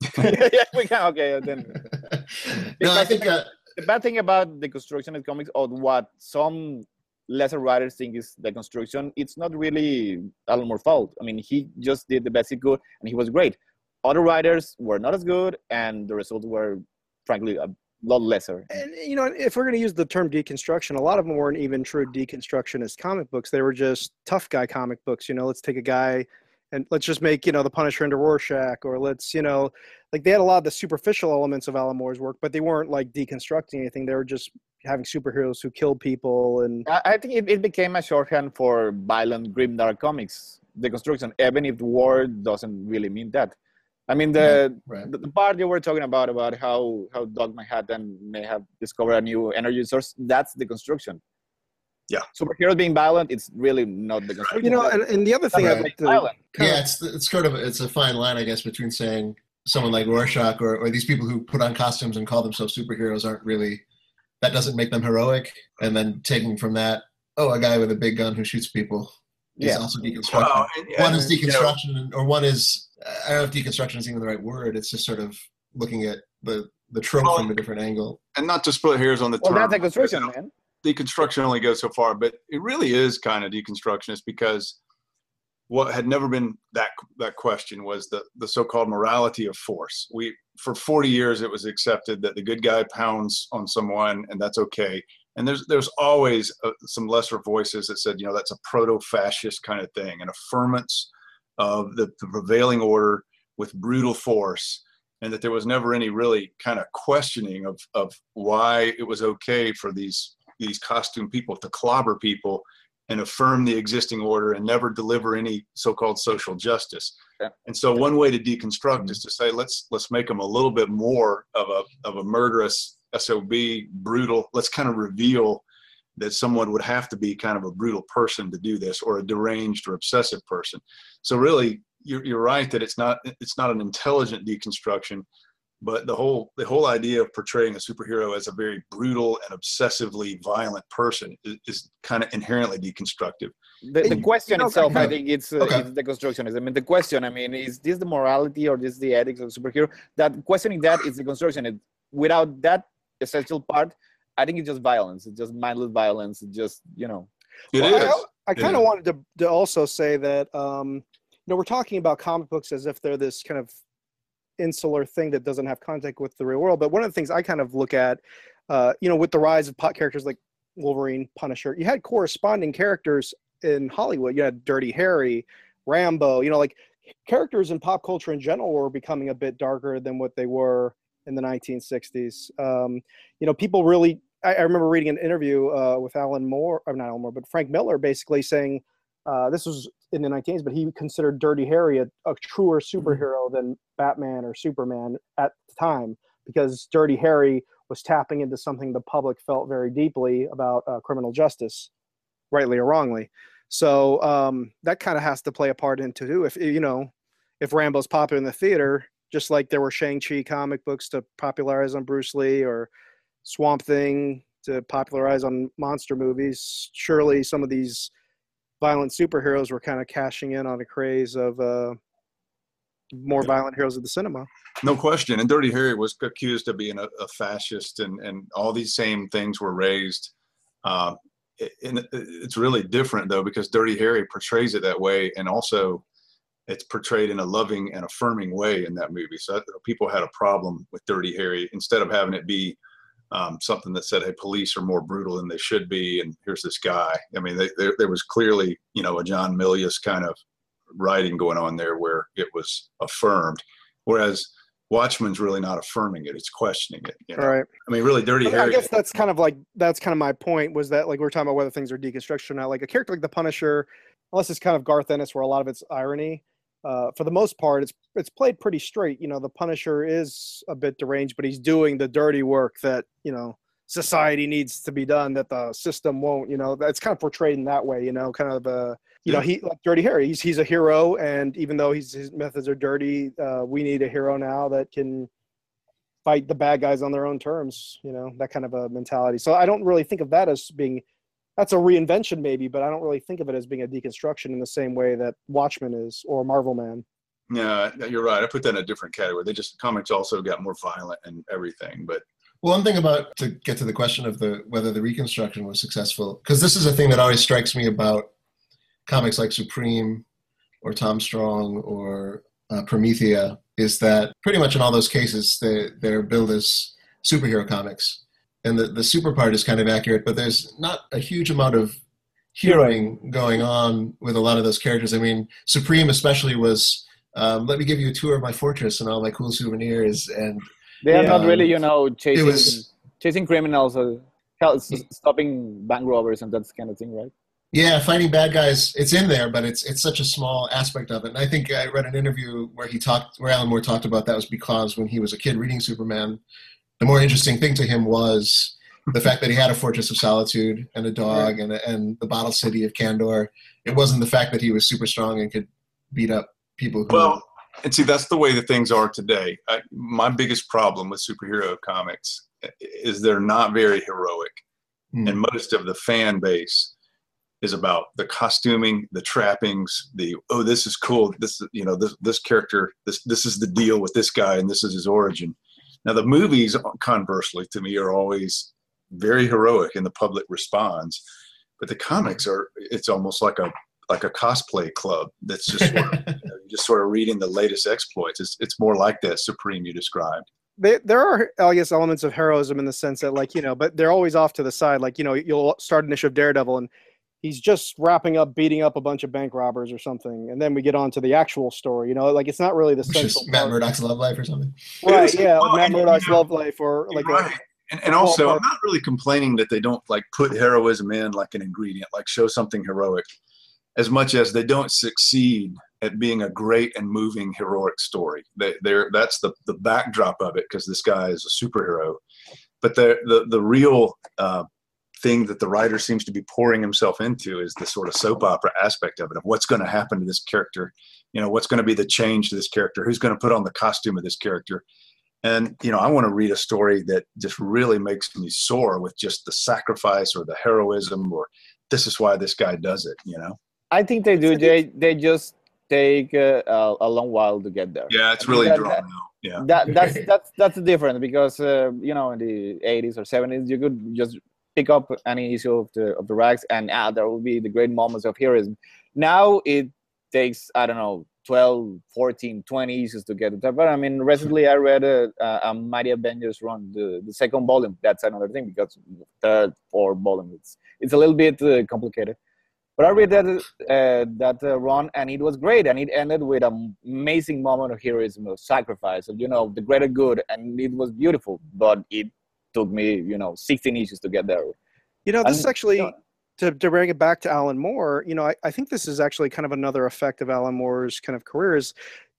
yeah, we can. Okay, then no, I think uh, the bad thing about the construction of comics or what some lesser writers think is the construction it's not really alan moore's fault i mean he just did the best he could and he was great other writers were not as good and the results were frankly a lot lesser And you know, if we're going to use the term deconstruction, a lot of them weren't even true deconstructionist comic books. They were just tough guy comic books. You know, let's take a guy and let's just make you know the Punisher into Rorschach, or let's you know, like they had a lot of the superficial elements of Alan Moore's work, but they weren't like deconstructing anything. They were just having superheroes who killed people and i, I think it, it became a shorthand for violent grim dark comics the construction even if the word doesn't really mean that i mean the right. the, the part you were talking about about how how Doc Manhattan may have discovered a new energy source that's the construction Yeah. superheroes being violent it's really not the construction you know, and, and the other thing Right. I'd like to violent. yeah, it's it's sort of it's a fine line, I guess, between saying someone like Rorschach or, or these people who put on costumes and call themselves superheroes aren't really that doesn't make them heroic, and then taking from that, oh, a guy with a big gun who shoots people is Yeah. also deconstruction. Well, and- one and, is you know, deconstruction, or one is I don't know if deconstruction is even the right word. It's just sort of looking at the the trope Well, from a different angle. and not to split hairs on the well term. that's a construction because, man deconstruction only goes so far, but it really is kind of deconstructionist because what had never been that that question was the the so-called morality of force. We for 40 years it was accepted that the good guy pounds on someone and that's okay. And there's there's always uh, some lesser voices that said, you know, that's a proto-fascist kind of thing, an affirmance of the, the prevailing order with brutal force and that there was never any really kind of questioning of of why it was okay for these these costume people to clobber people and affirm the existing order and never deliver any so-called social justice. Yeah. And so one way to deconstruct mm-hmm. is to say let's let's make them a little bit more of a of a murderous SOB, brutal. Let's kind of reveal that someone would have to be kind of a brutal person to do this or a deranged or obsessive person. So really you're, you're right that it's not it's not an intelligent deconstruction but the whole the whole idea of portraying a superhero as a very brutal and obsessively violent person is, is kind of inherently deconstructive. The, the question know, itself, I think, it's, uh, Okay. it's the constructionism. I mean, the question, I mean, is this the morality or this the ethics of the superhero? That questioning that is the construction. It, without that essential part, I think it's just violence. It's just mindless violence. It's just you know. It Well, is. I, I kind of wanted to, to also say that um, you know we're talking about comic books as if they're this kind of insular thing that doesn't have contact with the real world. But one of the things I kind of look at, uh, you know, with the rise of pot characters like Wolverine, Punisher, you had corresponding characters in Hollywood. You had Dirty Harry, Rambo. You know, like characters in pop culture in general were becoming a bit darker than what they were in the 1960s. Um, you know, people really. I, I remember reading an interview uh, with Alan Moore, or not Alan Moore, but Frank Miller, basically saying uh, this was in the 1980s, but he considered Dirty Harry a, a truer superhero than Batman or Superman at the time because Dirty Harry was tapping into something the public felt very deeply about uh, criminal justice, rightly or wrongly. So um, that kind of has to play a part into too. If you know, if Rambo's popular in the theater, just like there were Shang Chi comic books to popularize on Bruce Lee or Swamp Thing to popularize on monster movies, surely some of these violent superheroes were kind of cashing in on a craze of uh, more violent heroes of the cinema. No question. And Dirty Harry was accused of being a, a fascist, and, and all these same things were raised. Uh, and it's really different though because Dirty Harry portrays it that way, and also it's portrayed in a loving and affirming way in that movie. So people had a problem with Dirty Harry instead of having it be um, something that said, "Hey, police are more brutal than they should be," and here's this guy. I mean, they, there, there was clearly, you know, a John Milius kind of writing going on there where it was affirmed, whereas Watchmen's really not affirming it; it's questioning it. You know? Right. I mean, really, Dirty I, Harry. I guess that's kind of like that's kind of my point was that like we are talking about whether things are deconstruction or not. Like a character like the Punisher, unless it's kind of Garth Ennis, where a lot of it's irony. Uh, for the most part, it's it's played pretty straight. You know, the Punisher is a bit deranged, but he's doing the dirty work that you know society needs to be done that the system won't. You know, that's kind of portrayed in that way. You know, kind of uh, you know, he like Dirty Harry. He's he's a hero, and even though he's, his methods are dirty, uh, we need a hero now that can fight the bad guys on their own terms. You know, that kind of a mentality. So I don't really think of that as being that's a reinvention maybe, but I don't really think of it as being a deconstruction in the same way that Watchmen is or Marvelman. Yeah, you're right. I put that in a different category. They just comics also got more violent and everything, but well, One thing about to get to the question of the whether the reconstruction was successful, because this is a thing that always strikes me about comics like Supreme or Tom Strong or uh, Promethea, is that pretty much in all those cases they they're billed as superhero comics, and the the super part is kind of accurate, but there's not a huge amount of heroing going on with a lot of those characters. I mean, Supreme especially was. Um, let me give you a tour of my fortress and all my cool souvenirs, and They are not really, you know, chasing was- chasing criminals or hell, stopping bank robbers and that kind of thing, right? Yeah, fighting bad guys, it's in there, but it's it's such a small aspect of it. And I think I read an interview where he talked, where Alan Moore talked about that was because when he was a kid reading Superman, the more interesting thing to him was the fact that he had a Fortress of Solitude and a dog and and the bottle city of Kandor. It wasn't the fact that he was super strong and could beat up people. Who, Well, and see, that's the way that things are today. I, my biggest problem with superhero comics is they're not very heroic, Hmm. and most of the fan base is about the costuming, the trappings, the oh, this is cool. This you know this this character, this this is the deal with this guy, and this is his origin. Now the movies, conversely, to me, are always very heroic, and the public responds. But the comics are it's almost like a like a cosplay club that's just sort of, you know, just sort of reading the latest exploits. It's it's more like that Supreme you described. They, there are, I guess, elements of heroism in the sense that, like, you know, but they're always off to the side. Like, you know, you'll start an issue of Daredevil, and he's just wrapping up beating up a bunch of bank robbers or something, and then we get on to the actual story. You know, like it's not really the Which central is Matt part. Murdock's love life or something. right? Yeah, Well, Matt and, Murdock's you know, love life, or like a, right. And, and also, ballpark. I'm not really complaining that they don't like put heroism in like an ingredient, like show something heroic, as much as they don't succeed at being a great and moving heroic story. They, they're that's the the backdrop of it because this guy is a superhero, but the the the real uh, thing that the writer seems to be pouring himself into is the sort of soap opera aspect of it of what's going to happen to this character you know what's going to be the change to this character who's going to put on the costume of this character and you know i want to read a story that just really makes me soar with just the sacrifice or the heroism or this is why this guy does it you know I think they do. They they just take uh, a, a long while to get there. yeah it's I really drawn that- out yeah that that's that's that's the difference because uh, you know in the 80s or 70s you could just pick up any issue of the of the rags and ah, there will be the great moments of heroism now it takes i don't know 12 14 20 issues to get that but i mean recently i read a, a, a mighty avengers run the, the second volume that's another thing because third fourth volume it's it's a little bit uh, complicated but I read that uh, that uh, run, and it was great, and it ended with an amazing moment of heroism, of sacrifice, of you know the greater good, and it was beautiful. But it took me, you know, 16 issues to get there. You know, this is And- actually yeah. to, to bring it back to Alan Moore. You know, I, I think this is actually kind of another effect of Alan Moore's kind of career is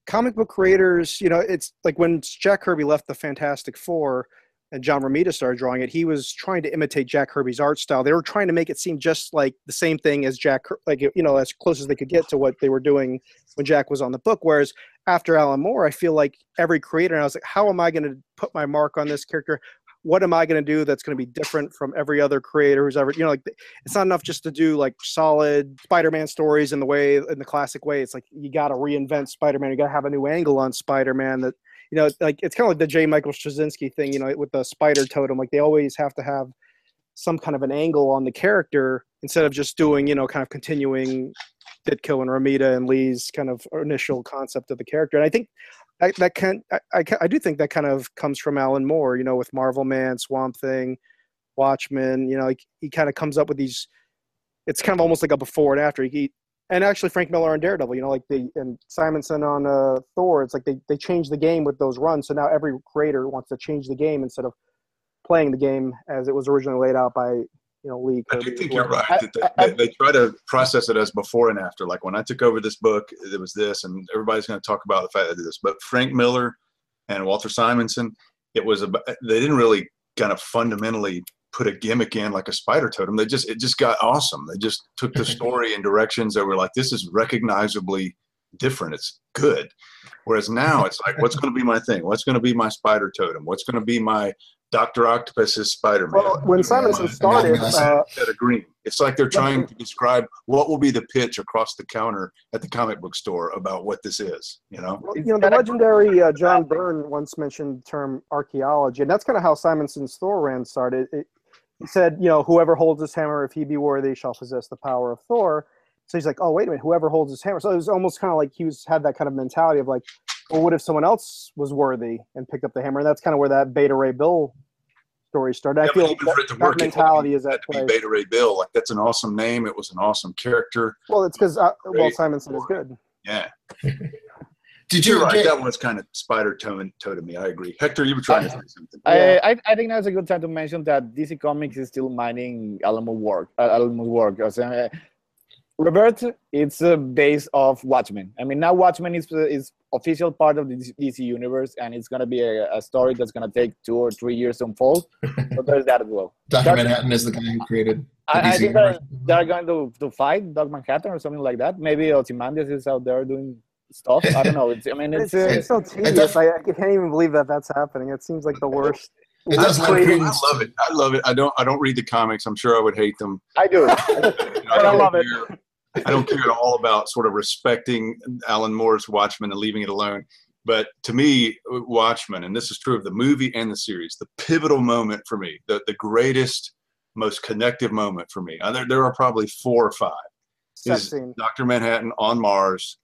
comic book creators. You know, it's like when Jack Kirby left the Fantastic Four and John Romita started drawing it. He was trying to imitate Jack Kirby's art style. They were trying to make it seem just like the same thing as Jack, like you know, as close as they could get to what they were doing when Jack was on the book. Whereas after Alan Moore, I feel like every creator, and I was like, how am I going to put my mark on this character? What am I going to do that's going to be different from every other creator who's ever, you know, like it's not enough just to do like solid Spider-Man stories in the way, in the classic way. It's like you got to reinvent Spider-Man. You got to have a new angle on Spider-Man that, you know, like it's kind of like the J. Michael Straczynski thing, you know, with the spider totem. Like they always have to have some kind of an angle on the character instead of just doing, you know, kind of continuing Ditko and Romita and Lee's kind of initial concept of the character. And I think that, that can I, I, I do think that kind of comes from Alan Moore, you know, with Marvelman, Swamp Thing, Watchmen. You know, like he kind of comes up with these. It's kind of almost like a before and after. He and actually Frank Miller on Daredevil. You know, like they and Simonson on uh, Thor. It's like they they changed the game with those runs. So now every creator wants to change the game instead of playing the game as it was originally laid out by you know Lee. I think you're right. I- they, I- they, they try to process it as before and after. Like when I took over this book, it was this, and everybody's going to talk about the fact that this. But Frank Miller and Walter Simonson, it was about. They didn't really kind of fundamentally put a gimmick in like a spider totem. They just it just got awesome. They just took the story in directions that were like this is recognizably different. It's good. Whereas now it's like, what's going to be my thing? What's going to be my spider totem? What's going to be my Doctor Octopus is Spider Man? Well, when Simonson started, uh, green. It's like they're trying to describe what will be the pitch across the counter at the comic book store about what this is. You know, Well, you know, the legendary uh, John Byrne once mentioned the term archaeology, and that's kind of how Simonson's Thor ran started. It, he said, you know, whoever holds this hammer, if he be worthy, shall possess the power of Thor. So he's like, oh, wait a minute, whoever holds this hammer. So it was almost kind of like he was had that kind of mentality of like, well, what if someone else was worthy and picked up the hammer? And that's kind of where that Beta Ray Bill story started. I Yeah, feel like that, for it to that work, it had to mentality is had at to be play. Beta Ray Bill. Like that's an awesome name. It was an awesome character. Well, it's because uh, Walt Simonson is good. Yeah, Did you? you're right. Jay- That was kind of spider tone to me. I agree. Hector, you were trying to say something. Yeah. I, I, I think that's a good time to mention that DC Comics is still mining Alan Moore work. Uh, Alan Moore's work. 'Cause, uh, Robert, it's uh, based off Watchmen. I mean, now Watchmen is uh, is official part of the DC universe, and it's gonna be a, a story that's gonna take two or three years to unfold. so there's that as well. Dr. That's- Manhattan is the guy who created. the I, I DC think they're, they're going to, to fight Doc Manhattan or something like that. Maybe Ozymandias is out there doing stuff. I don't know. It's, I mean, It's, it's, uh, it's so does- tedious. I, I can't even believe that that's happening. It seems like the worst. It does lend I love it. I love it. I don't. I don't read the comics. I'm sure I would hate them. I do. I, I don't love it. care- I don't care at all about sort of respecting Alan Moore's Watchmen and leaving it alone. But to me, Watchmen, and this is true of the movie and the series, the pivotal moment for me, the, the greatest, most connective moment for me, there, there are probably four or five, is. Dr. Manhattan on Mars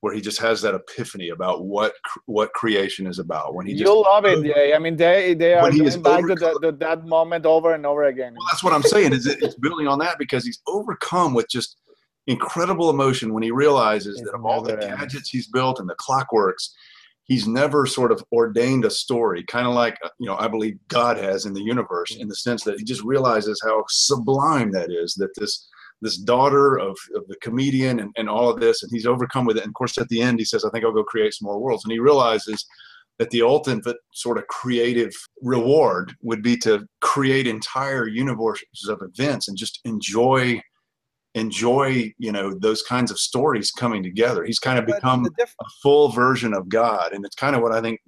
where he just has that epiphany about what what creation is about. When he just You'll love it. Yeah, I mean they they are When he is going back to, the, to that moment over and over again. Well, that's what I'm saying. Is it, it's building on that because he's overcome with just incredible emotion when he realizes It that of all the never ends. gadgets he's built and the clockworks, he's never sort of ordained a story, kind of like you know I believe God has in the universe, in the sense that he just realizes how sublime that is. That this this daughter of, of the comedian and, and all of this, and he's overcome with it. And of course, at the end, he says, "I think I'll go create some more worlds," and he realizes that the ultimate sort of creative reward would be to create entire universes of events and just enjoy enjoy you know those kinds of stories coming together. He's kind of But become a full version of god and it's kind of what i think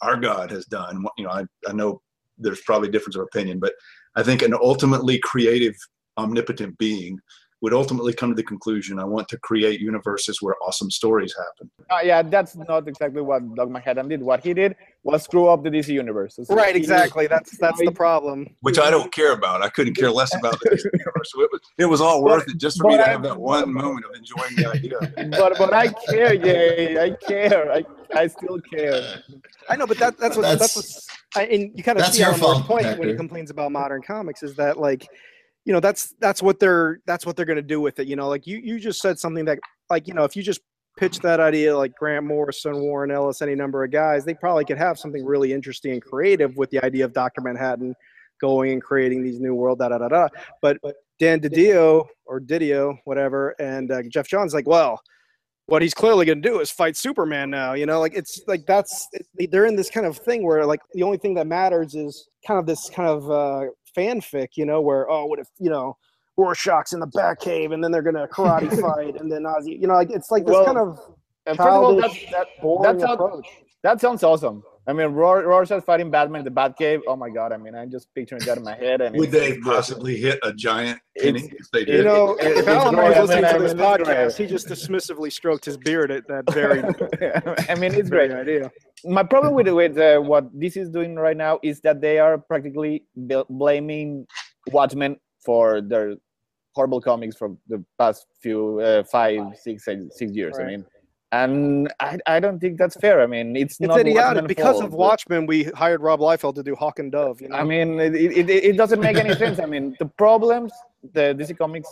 our god has done. You know i, I know there's probably difference of opinion but i think an ultimately creative omnipotent being would ultimately come to the conclusion i want to create universes where awesome stories happen Uh, yeah, that's not exactly what Doc Manhattan did. What he did was screw up the DC universe. So right, he- exactly. That's that's the problem. which I don't care about. I couldn't care less about the Disney universe. So it was, it was all worth it just for me to I- have that one moment of enjoying the idea. But but I care, Jay. I care. I, I still care. I know, but that, that's what that's, That's- what's I, and you kind of that's see your Alan Moore's fault, point when he complains about modern comics is that like, you know, that's that's what they're that's what they're gonna do with it. You know, like you you just said something that like you know if you just pitch that idea like Grant Morrison, Warren Ellis, any number of guys, they probably could have something really interesting and creative with the idea of Doctor Manhattan going and creating these new world da da da da. But Dan DiDio or Didio, whatever, and uh, Geoff Johns like, well, what he's clearly going to do is fight Superman now. You know, like it's like that's they're in this kind of thing where like the only thing that matters is kind of this kind of uh, fanfic. You know, where oh, what if you know Rorschach's in the Batcave and then they're to karate fight and then Ozzy. You know, like it's like this Well, kind of of all, childish, that, boring that's how- approach. that sounds awesome. I mean, Roar, Rorschach fighting Batman in the Batcave. Oh my god! I mean, I'm just picturing that in my head. And Would they possibly hit a giant penny if they did? You know, if it's Alan great. Moore's listening to this podcast, he just dismissively stroked his beard at that very, I mean, it's great. idea. My problem with with uh, what this is doing right now is that they are practically bl- blaming Watchmen for their horrible comics from the past few uh, five, six, six, six years. I mean, and I, I don't think that's fair. I mean, it's, It's not idiotic. Because fault, of Watchmen, we hired Rob Liefeld to do Hawk and Dove. You know? I mean, it, it, it, doesn't make any sense. I mean, the problems the DC Comics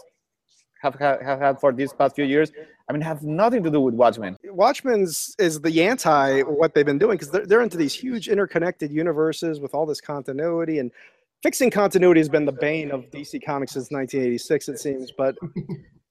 have, ha- have had for these past few years, I mean, have nothing to do with Watchmen. Watchmen's is the anti what they've been doing because they're, they're into these huge interconnected universes with all this continuity and fixing continuity has been the bane of DC Comics since 1986 it seems but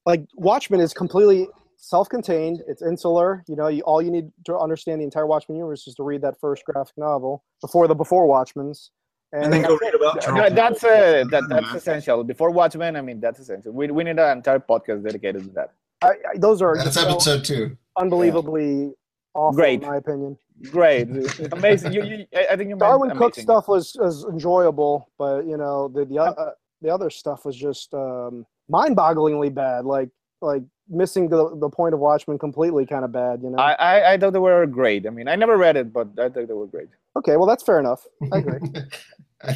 like Watchmen is completely self-contained it's insular you know you, all you need to understand the entire Watchmen universe is to read that first graphic novel before the before Watchmen's and then go read about Charles. that's uh, that, that's essential. Before Watchmen, I mean, that's essential. We, we need an entire podcast dedicated to that. I, I, those are That's so episode two. unbelievably awful Great. in my opinion Great, amazing. You, you, I I think you meant Darwyn Cooke stuff was, was enjoyable, but you know the the, uh, the other stuff was just um, mind-bogglingly bad. Like like missing the the point of Watchmen completely, kind of bad. You know. I, I, I thought they were great. I mean, I never read it, but I thought they were great. okay, well that's fair enough. I agree.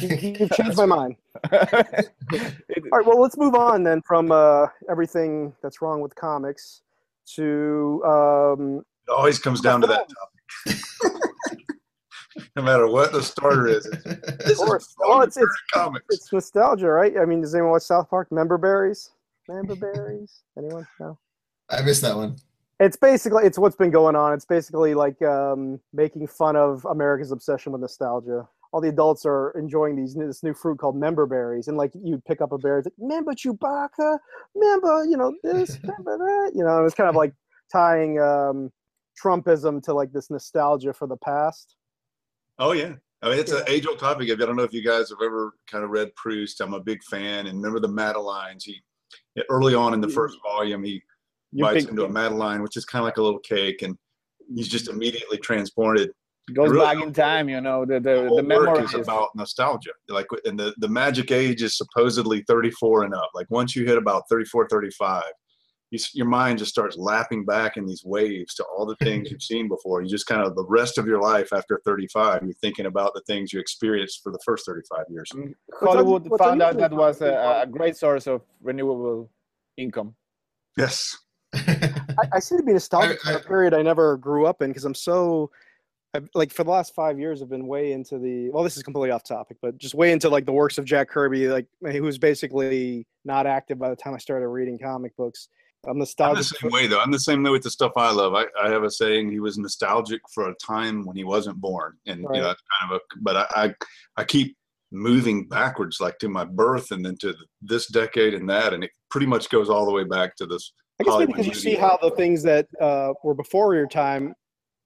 you, you've changed my mind. All right, well let's move on then from uh, everything that's wrong with comics to um, It always comes down to that topic. no matter what the starter is. It's, this is well, it's- it's- comics. it's nostalgia, right? I mean, does anyone watch South Park? Member berries? Member berries? Anyone? No. I missed that one. It's basically it's what's been going on. It's basically like um, making fun of America's obsession with nostalgia. All the adults are enjoying these this new fruit called member berries, and like you pick up a berry, it's like remember Chewbacca, remember you know this, remember that, you know. It's kind of like tying um, Trumpism to like this nostalgia for the past. Oh yeah. I mean, it's Yeah. an age-old topic. I don't know if you guys have ever kind of read Proust. I'm a big fan, and remember the Madelines. He early on in the first volume, he you bites into a Madeline, which is kind of like a little cake, and he's just immediately transported. goes really- back in time, you know. The The the, the memory is about nostalgia. Like, and the the magic age is supposedly 34 and up. Like once you hit about 34, 35, you, your mind just starts lapping back in these waves to all the things you've seen before. You just kind of the rest of your life after 35, you're thinking about the things you experienced for the first 35 years. Mm. Hollywood what's found out that was a, a great source of renewable income. Yes. I, I seem to be nostalgic I- for a period I never grew up in because I'm so I've, like for the last five years I've been way into the well this is completely off topic but just way into like the works of Jack Kirby like he was basically not active by the time I started reading comic books. I'm I'm the same way though. I'm the same way with the stuff I love. I, I have a saying: he was nostalgic for a time when he wasn't born, and Right. you know, that's kind of a. But I, I, I keep moving backwards, like to my birth, and then to this decade and that, and it pretty much goes all the way back to this. I guess because you see how the things that uh, were before your time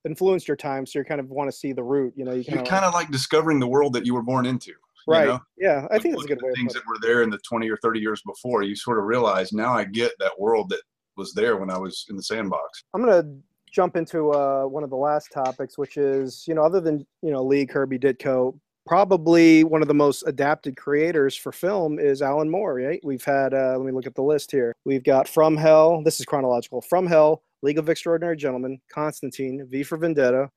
influenced your time, so you kind of want to see the root. You know, you You of kind of like discovering the world that you were born into. Right. know? Yeah, I think that's a good way. things that were there in the 20 or 30 years before. You sort of realize now I get that world that was there when I was in the sandbox. I'm gonna jump into uh, one of the last topics, which is you know other than you know Lee Kirby Ditko, probably one of the most adapted creators for film is Alan Moore. Right? We've had uh, let me look at the list here. We've got From Hell. This is chronological. From Hell, League of Extraordinary Gentlemen, Constantine, V for Vendetta,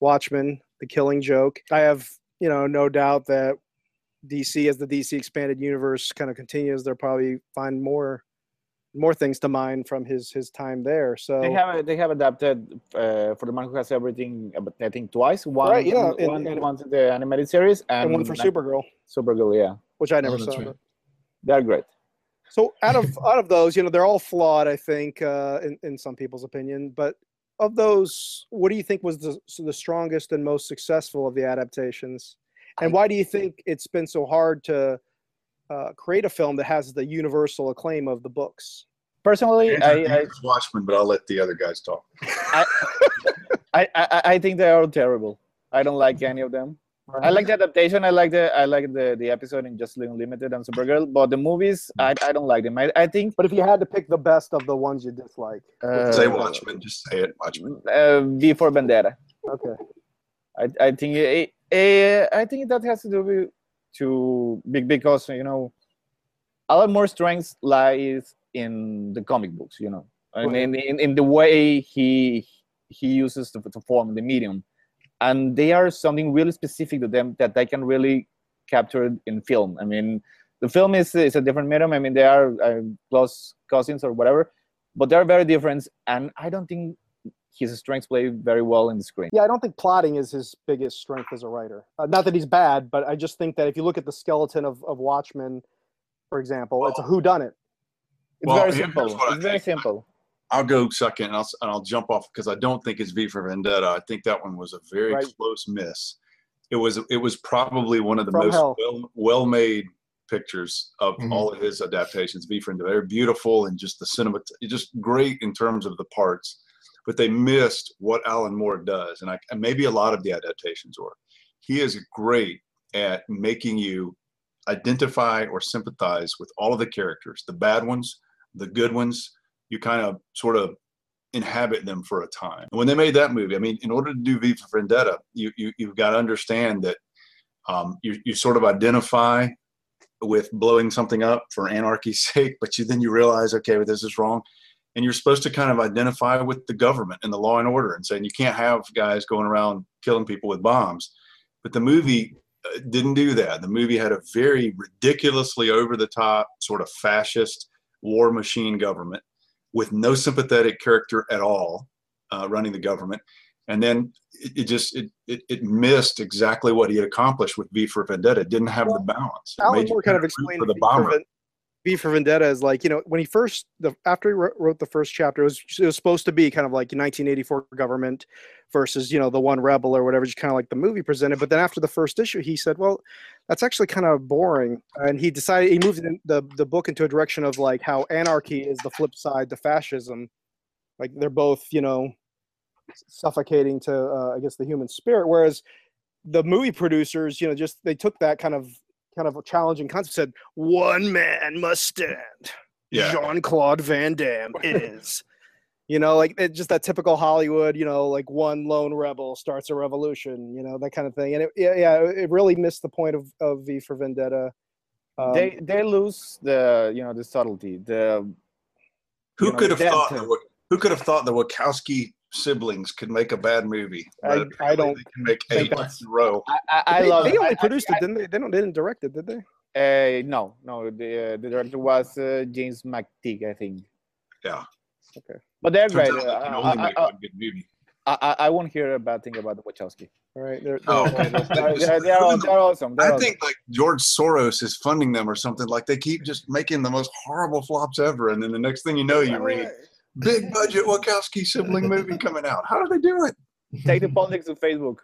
Watchmen, The Killing Joke. I have you know no doubt that DC as the DC expanded universe kind of continues, they'll probably find more more things to mine from his his time there. So They have they have adapted uh, for the man who has everything. uh, I think twice. One, Right, yeah, and- one, and- once in the animated series and, and one for Supergirl, Supergirl. Yeah, which I never Oh, saw. right. they're great. So out of out of those, you know, they're all flawed, I think, uh, in in some people's opinion. But of those, what do you think was the the strongest and most successful of the adaptations? And why do you think it's been so hard to uh, create a film that has the universal acclaim of the books? Personally, Andrew I, thinks I, Watchmen, but I'll let the other guys talk. I, I, I think they are terrible. I don't like any of them. I like the adaptation. I like the I like the, the episode in Justice League Unlimited and Supergirl, but the movies I, I don't like them. I, I think But if you had to pick the best of the ones you dislike, uh, say Watchmen, just say it, Watchmen. uh, V for Vendetta. okay, I, I think it, it, I think that has to do with to big because you know a lot more strength lies in the comic books. You know, and in, in, in the way he he uses to, to form the medium, and they are something really specific to them that they can really capture in film. I mean, the film is is a different medium. I mean, they are uh, close cousins or whatever, but they're very different. And I don't think his strengths play very well in the screen. yeah, I don't think plotting is his biggest strength as a writer. Uh, not that he's bad, but I just think that if you look at the skeleton of of Watchmen, for example, it's a who done it. It's Well, very here's simple. what I It's very think. simple. I'll go second, and I'll and I'll jump off because I don't think it's V for Vendetta. I think that one was a very Right. close miss. It was it was probably one of the From most hell. well well made pictures of Mhm. all of his adaptations. V for Vendetta, they're beautiful and just the cinema, just great in terms of the parts. But they missed what Alan Moore does, and I and maybe a lot of the adaptations were. He is great at making you identify or sympathize with all of the characters, the bad ones, the good ones. You kind of sort of inhabit them for a time. When they made that movie, I mean, in order to do V for Vendetta, you, you you've got to understand that um, you you sort of identify with blowing something up for anarchy's sake, but you then you realize, okay, well, this is wrong. And you're supposed to kind of identify with the government and the law and order and saying you can't have guys going around killing people with bombs. But the movie uh, didn't do that. The movie had a very ridiculously over the top, sort of fascist war machine government with no sympathetic character at all uh, running the government. And then it, it just it, it it missed exactly what he had accomplished with V for Vendetta. It didn't have the balance. It Alan Moore kind of root explained for the bomber. For Vendetta is like you know when he first the after he wrote, wrote the first chapter it was it was supposed to be kind of like 1984 government versus you know the one rebel or whatever just kind of like the movie presented. But then after the first issue he said well that's actually kind of boring. And he decided he moved the the book into a direction of like how anarchy is the flip side to fascism. Like they're both you know suffocating to uh, I guess the human spirit. Whereas the movie producers you know just they took that kind of kind of a challenging concept said one man must stand Yeah. jean-claude van damme is you know like it, just that typical hollywood you know like one lone rebel starts a revolution you know that kind of thing and it, yeah yeah it really missed the point of, of v for vendetta um, they they lose the you know the subtlety. The Who you know, could have thought? The, who could have thought the Wachowski siblings could make a bad movie? I- I don't They can make think eight in a row. I, I, I they, love. they only I- produced it didn't they they, don't, they didn't direct it did they Uh, no, no. The uh, the director was uh, James McTeigue, I think. Yeah. Okay. But they're great. Out Uh, they can I, only I, make I, one good movie. I, I won't hear a bad thing about the Wachowski. All right. They're, Oh, they're- okay. They're, they're, they're, they're awesome. They're I awesome. think like George Soros is funding them or something. Like they keep just making the most horrible flops ever, and then the next thing you know, you read big budget Wachowski sibling movie coming out. How do they do it? Take the politics to Facebook.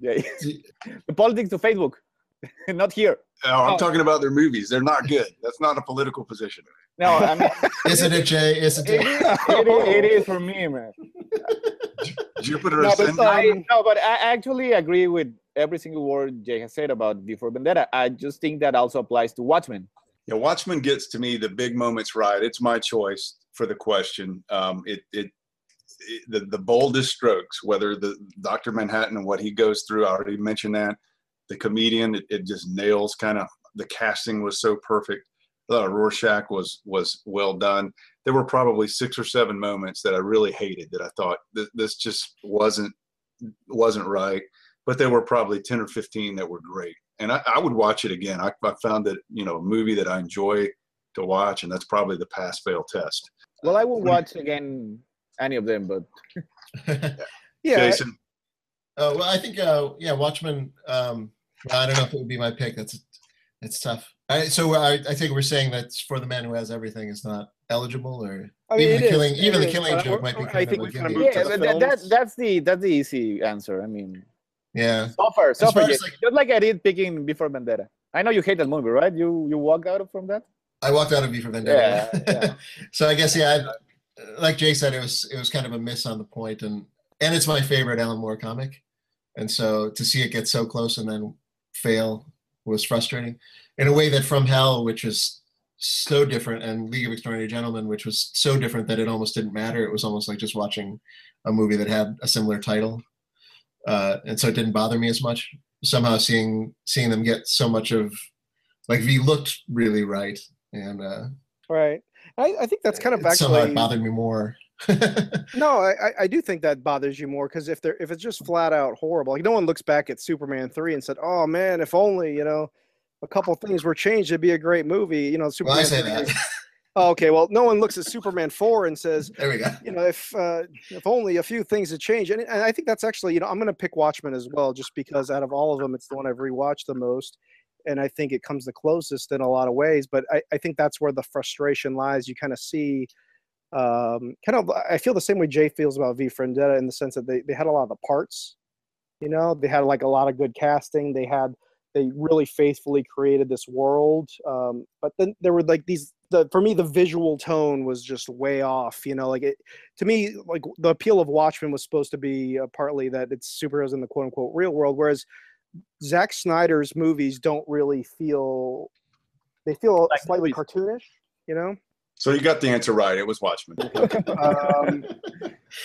Yeah, the politics to Facebook, not here. Oh, I'm Oh. talking about their movies. They're not good. That's not a political position. No, I mean Isn't it, Jay? Isn't it, it? is, it, is, it is for me, man. Jupiter No, but, Ascending. I, no, but I actually agree with every single word Jay has said about V for Vendetta. I just think that also applies to Watchmen. Yeah, Watchmen gets to me the big moments right. It's my choice for the question. Um, it, it, it the, the boldest strokes, whether the Dr. Manhattan and what he goes through, I already mentioned that. The comedian, it, it just nails kind of the casting was so perfect. Uh, Rorschach was was well done. There were probably six or seven moments that I really hated that I thought this, this just wasn't wasn't right. But there were probably ten or fifteen that were great and I, I would watch it again. I, I found that you know a movie that I enjoy to watch, and that's probably the pass fail test. Well, I won't watch again any of them, but yeah. Jason, Oh well, I think uh, yeah, Watchmen. Um, I don't know if it would be my pick. That's it's tough. I, so I, I think we're saying that for the man who has everything is not eligible, or I mean, even the is, killing, it even the killing but joke I- might be I think we a kinda gimme. yeah, to the that, that, that's the that's the easy answer. I mean, yeah. suffer, suffer. far as, Just like- just like I did picking V for Vendetta. I know you hate that movie, right? You you walk out from that. I walked out of V for Vendetta. Yeah, yeah. so I guess yeah, I, like Jay said, it was it was kind of a miss on the point, and and it's my favorite Alan Moore comic, and so to see it get so close and then fail was frustrating. In a way that From Hell, which is so different, and League of Extraordinary Gentlemen, which was so different that it almost didn't matter. It was almost like just watching a movie that had a similar title, uh, and so it didn't bother me as much. Somehow seeing seeing them get so much of like V looked really right, and uh, Right. I, I think that's kind of it somehow actually it bothered me more. no. I, I- do think that bothers you more because if they're if it's just flat out horrible, like no one looks back at Superman three and said, "Oh man, if only you know a couple things were changed, it'd be a great movie." You know, well, Superman. I say 3 that. is- Oh, okay, well, no one looks at Superman four and says, there we go. you know, if uh, if only a few things had changed. And, and I think that's actually, you know, I'm going to pick Watchmen as well, just because out of all of them, it's the one I've rewatched the most, and I think it comes the closest in a lot of ways. But I, I think that's where the frustration lies. You kind of see, um, kind of, I feel the same way Jay feels about V Vendetta in the sense that they they had a lot of the parts. You know, they had like a lot of good casting. They had they really faithfully created this world um, but then there were like these the for me the visual tone was just way off you know like it to me like the appeal of watchmen was supposed to be uh, partly that it's superheroes in the quote unquote real world whereas Zack Snyder's movies don't really feel they feel Like slightly movies. cartoonish you know so you got the answer right. It was Watchmen. um,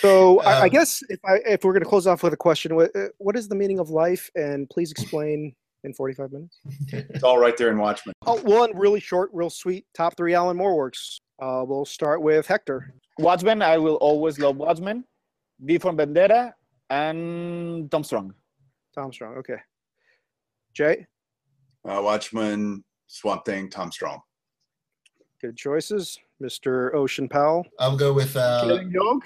so I, I Um, guess if I if we're going to close off with a question what, uh, what is the meaning of life and please explain in 45 minutes It's all right there in Watchmen. Oh, one really short, real sweet top three Alan Moore works. Uh, we'll start with Hector. Watchmen, I will always love Watchmen. V for Vendetta and Tom Strong. Tom Strong. Okay. Jay, Uh, Watchmen, Swamp Thing, Tom Strong. good choices. Mr. Jason Powell. I'll go with uh, Killing Joke.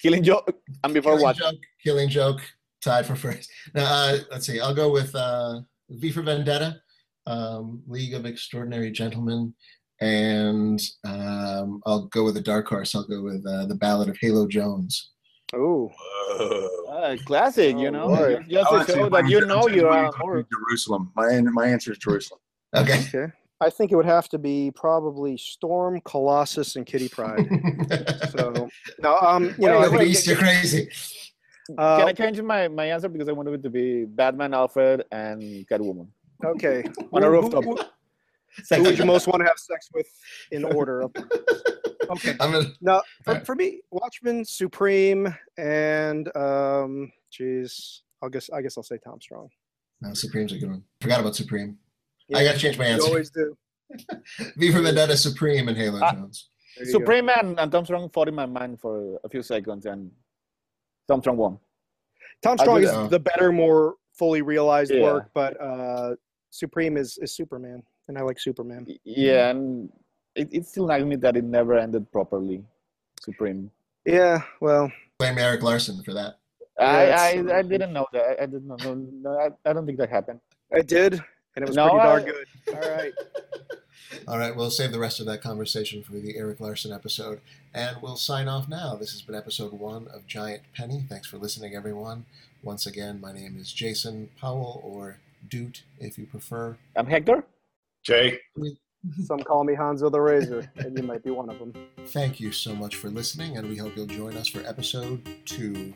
Killing Joke. And before Killing Watchmen. Joke. Killing Joke tied for first. Now, uh, let's see. I'll go with uh, V for Vendetta, um, League of Extraordinary Gentlemen, and um, I'll go with a dark horse. I'll go with uh, the Ballad of Halo Jones. Oh, Whoa. Ah, classic, you Oh, know. Lord. Just to show that you know you're my Alan answer Moore. is Jerusalem. My my answer is Jerusalem. Okay. okay. I think it would have to be probably Storm, Colossus, and Kitty Pryde. So no, um, you know, Wait, I think, wait, you're crazy. uh, Can I change my, my answer because I wanted it to be Batman, Alfred, and Catwoman okay. on a Who- who- rooftop? Who, who would you most want to have sex with in order? Okay. I'm gonna, No, for, Alright. for me, Watchmen, Supreme, and um, geez, I guess I guess I'll say Tom Strong. no, Supreme's a good one. Forgot about Supreme. I got to change my You answer. always do. V for Vendetta, Supreme, and Halo Ah. Jones. There you go. Supreme and, and Tom Strong fought in my mind for a few seconds, and Tom Strong won. Tom Strong is the better, more fully realized Yeah. work, but uh, Supreme is, is Superman, and I like Superman. Yeah, and it, it still nags me that it never ended properly. Supreme. Yeah, well, Blame Erik Larsen for that. I, I, I didn't know that. I didn't know. No, no, I, I don't think that happened. I did, and it was No, pretty darn I- good. All right. All right, we'll save the rest of that conversation for the Erik Larsen episode, and we'll sign off now. This has been episode one of Giant Penny. Thanks for listening, everyone. Once again, my name is Jason Powell, or Doot, if you prefer. I'm Hector. Jay, Some call me Hanzo the Razor, and you might be one of them. Thank you so much for listening, and we hope you'll join us for episode two.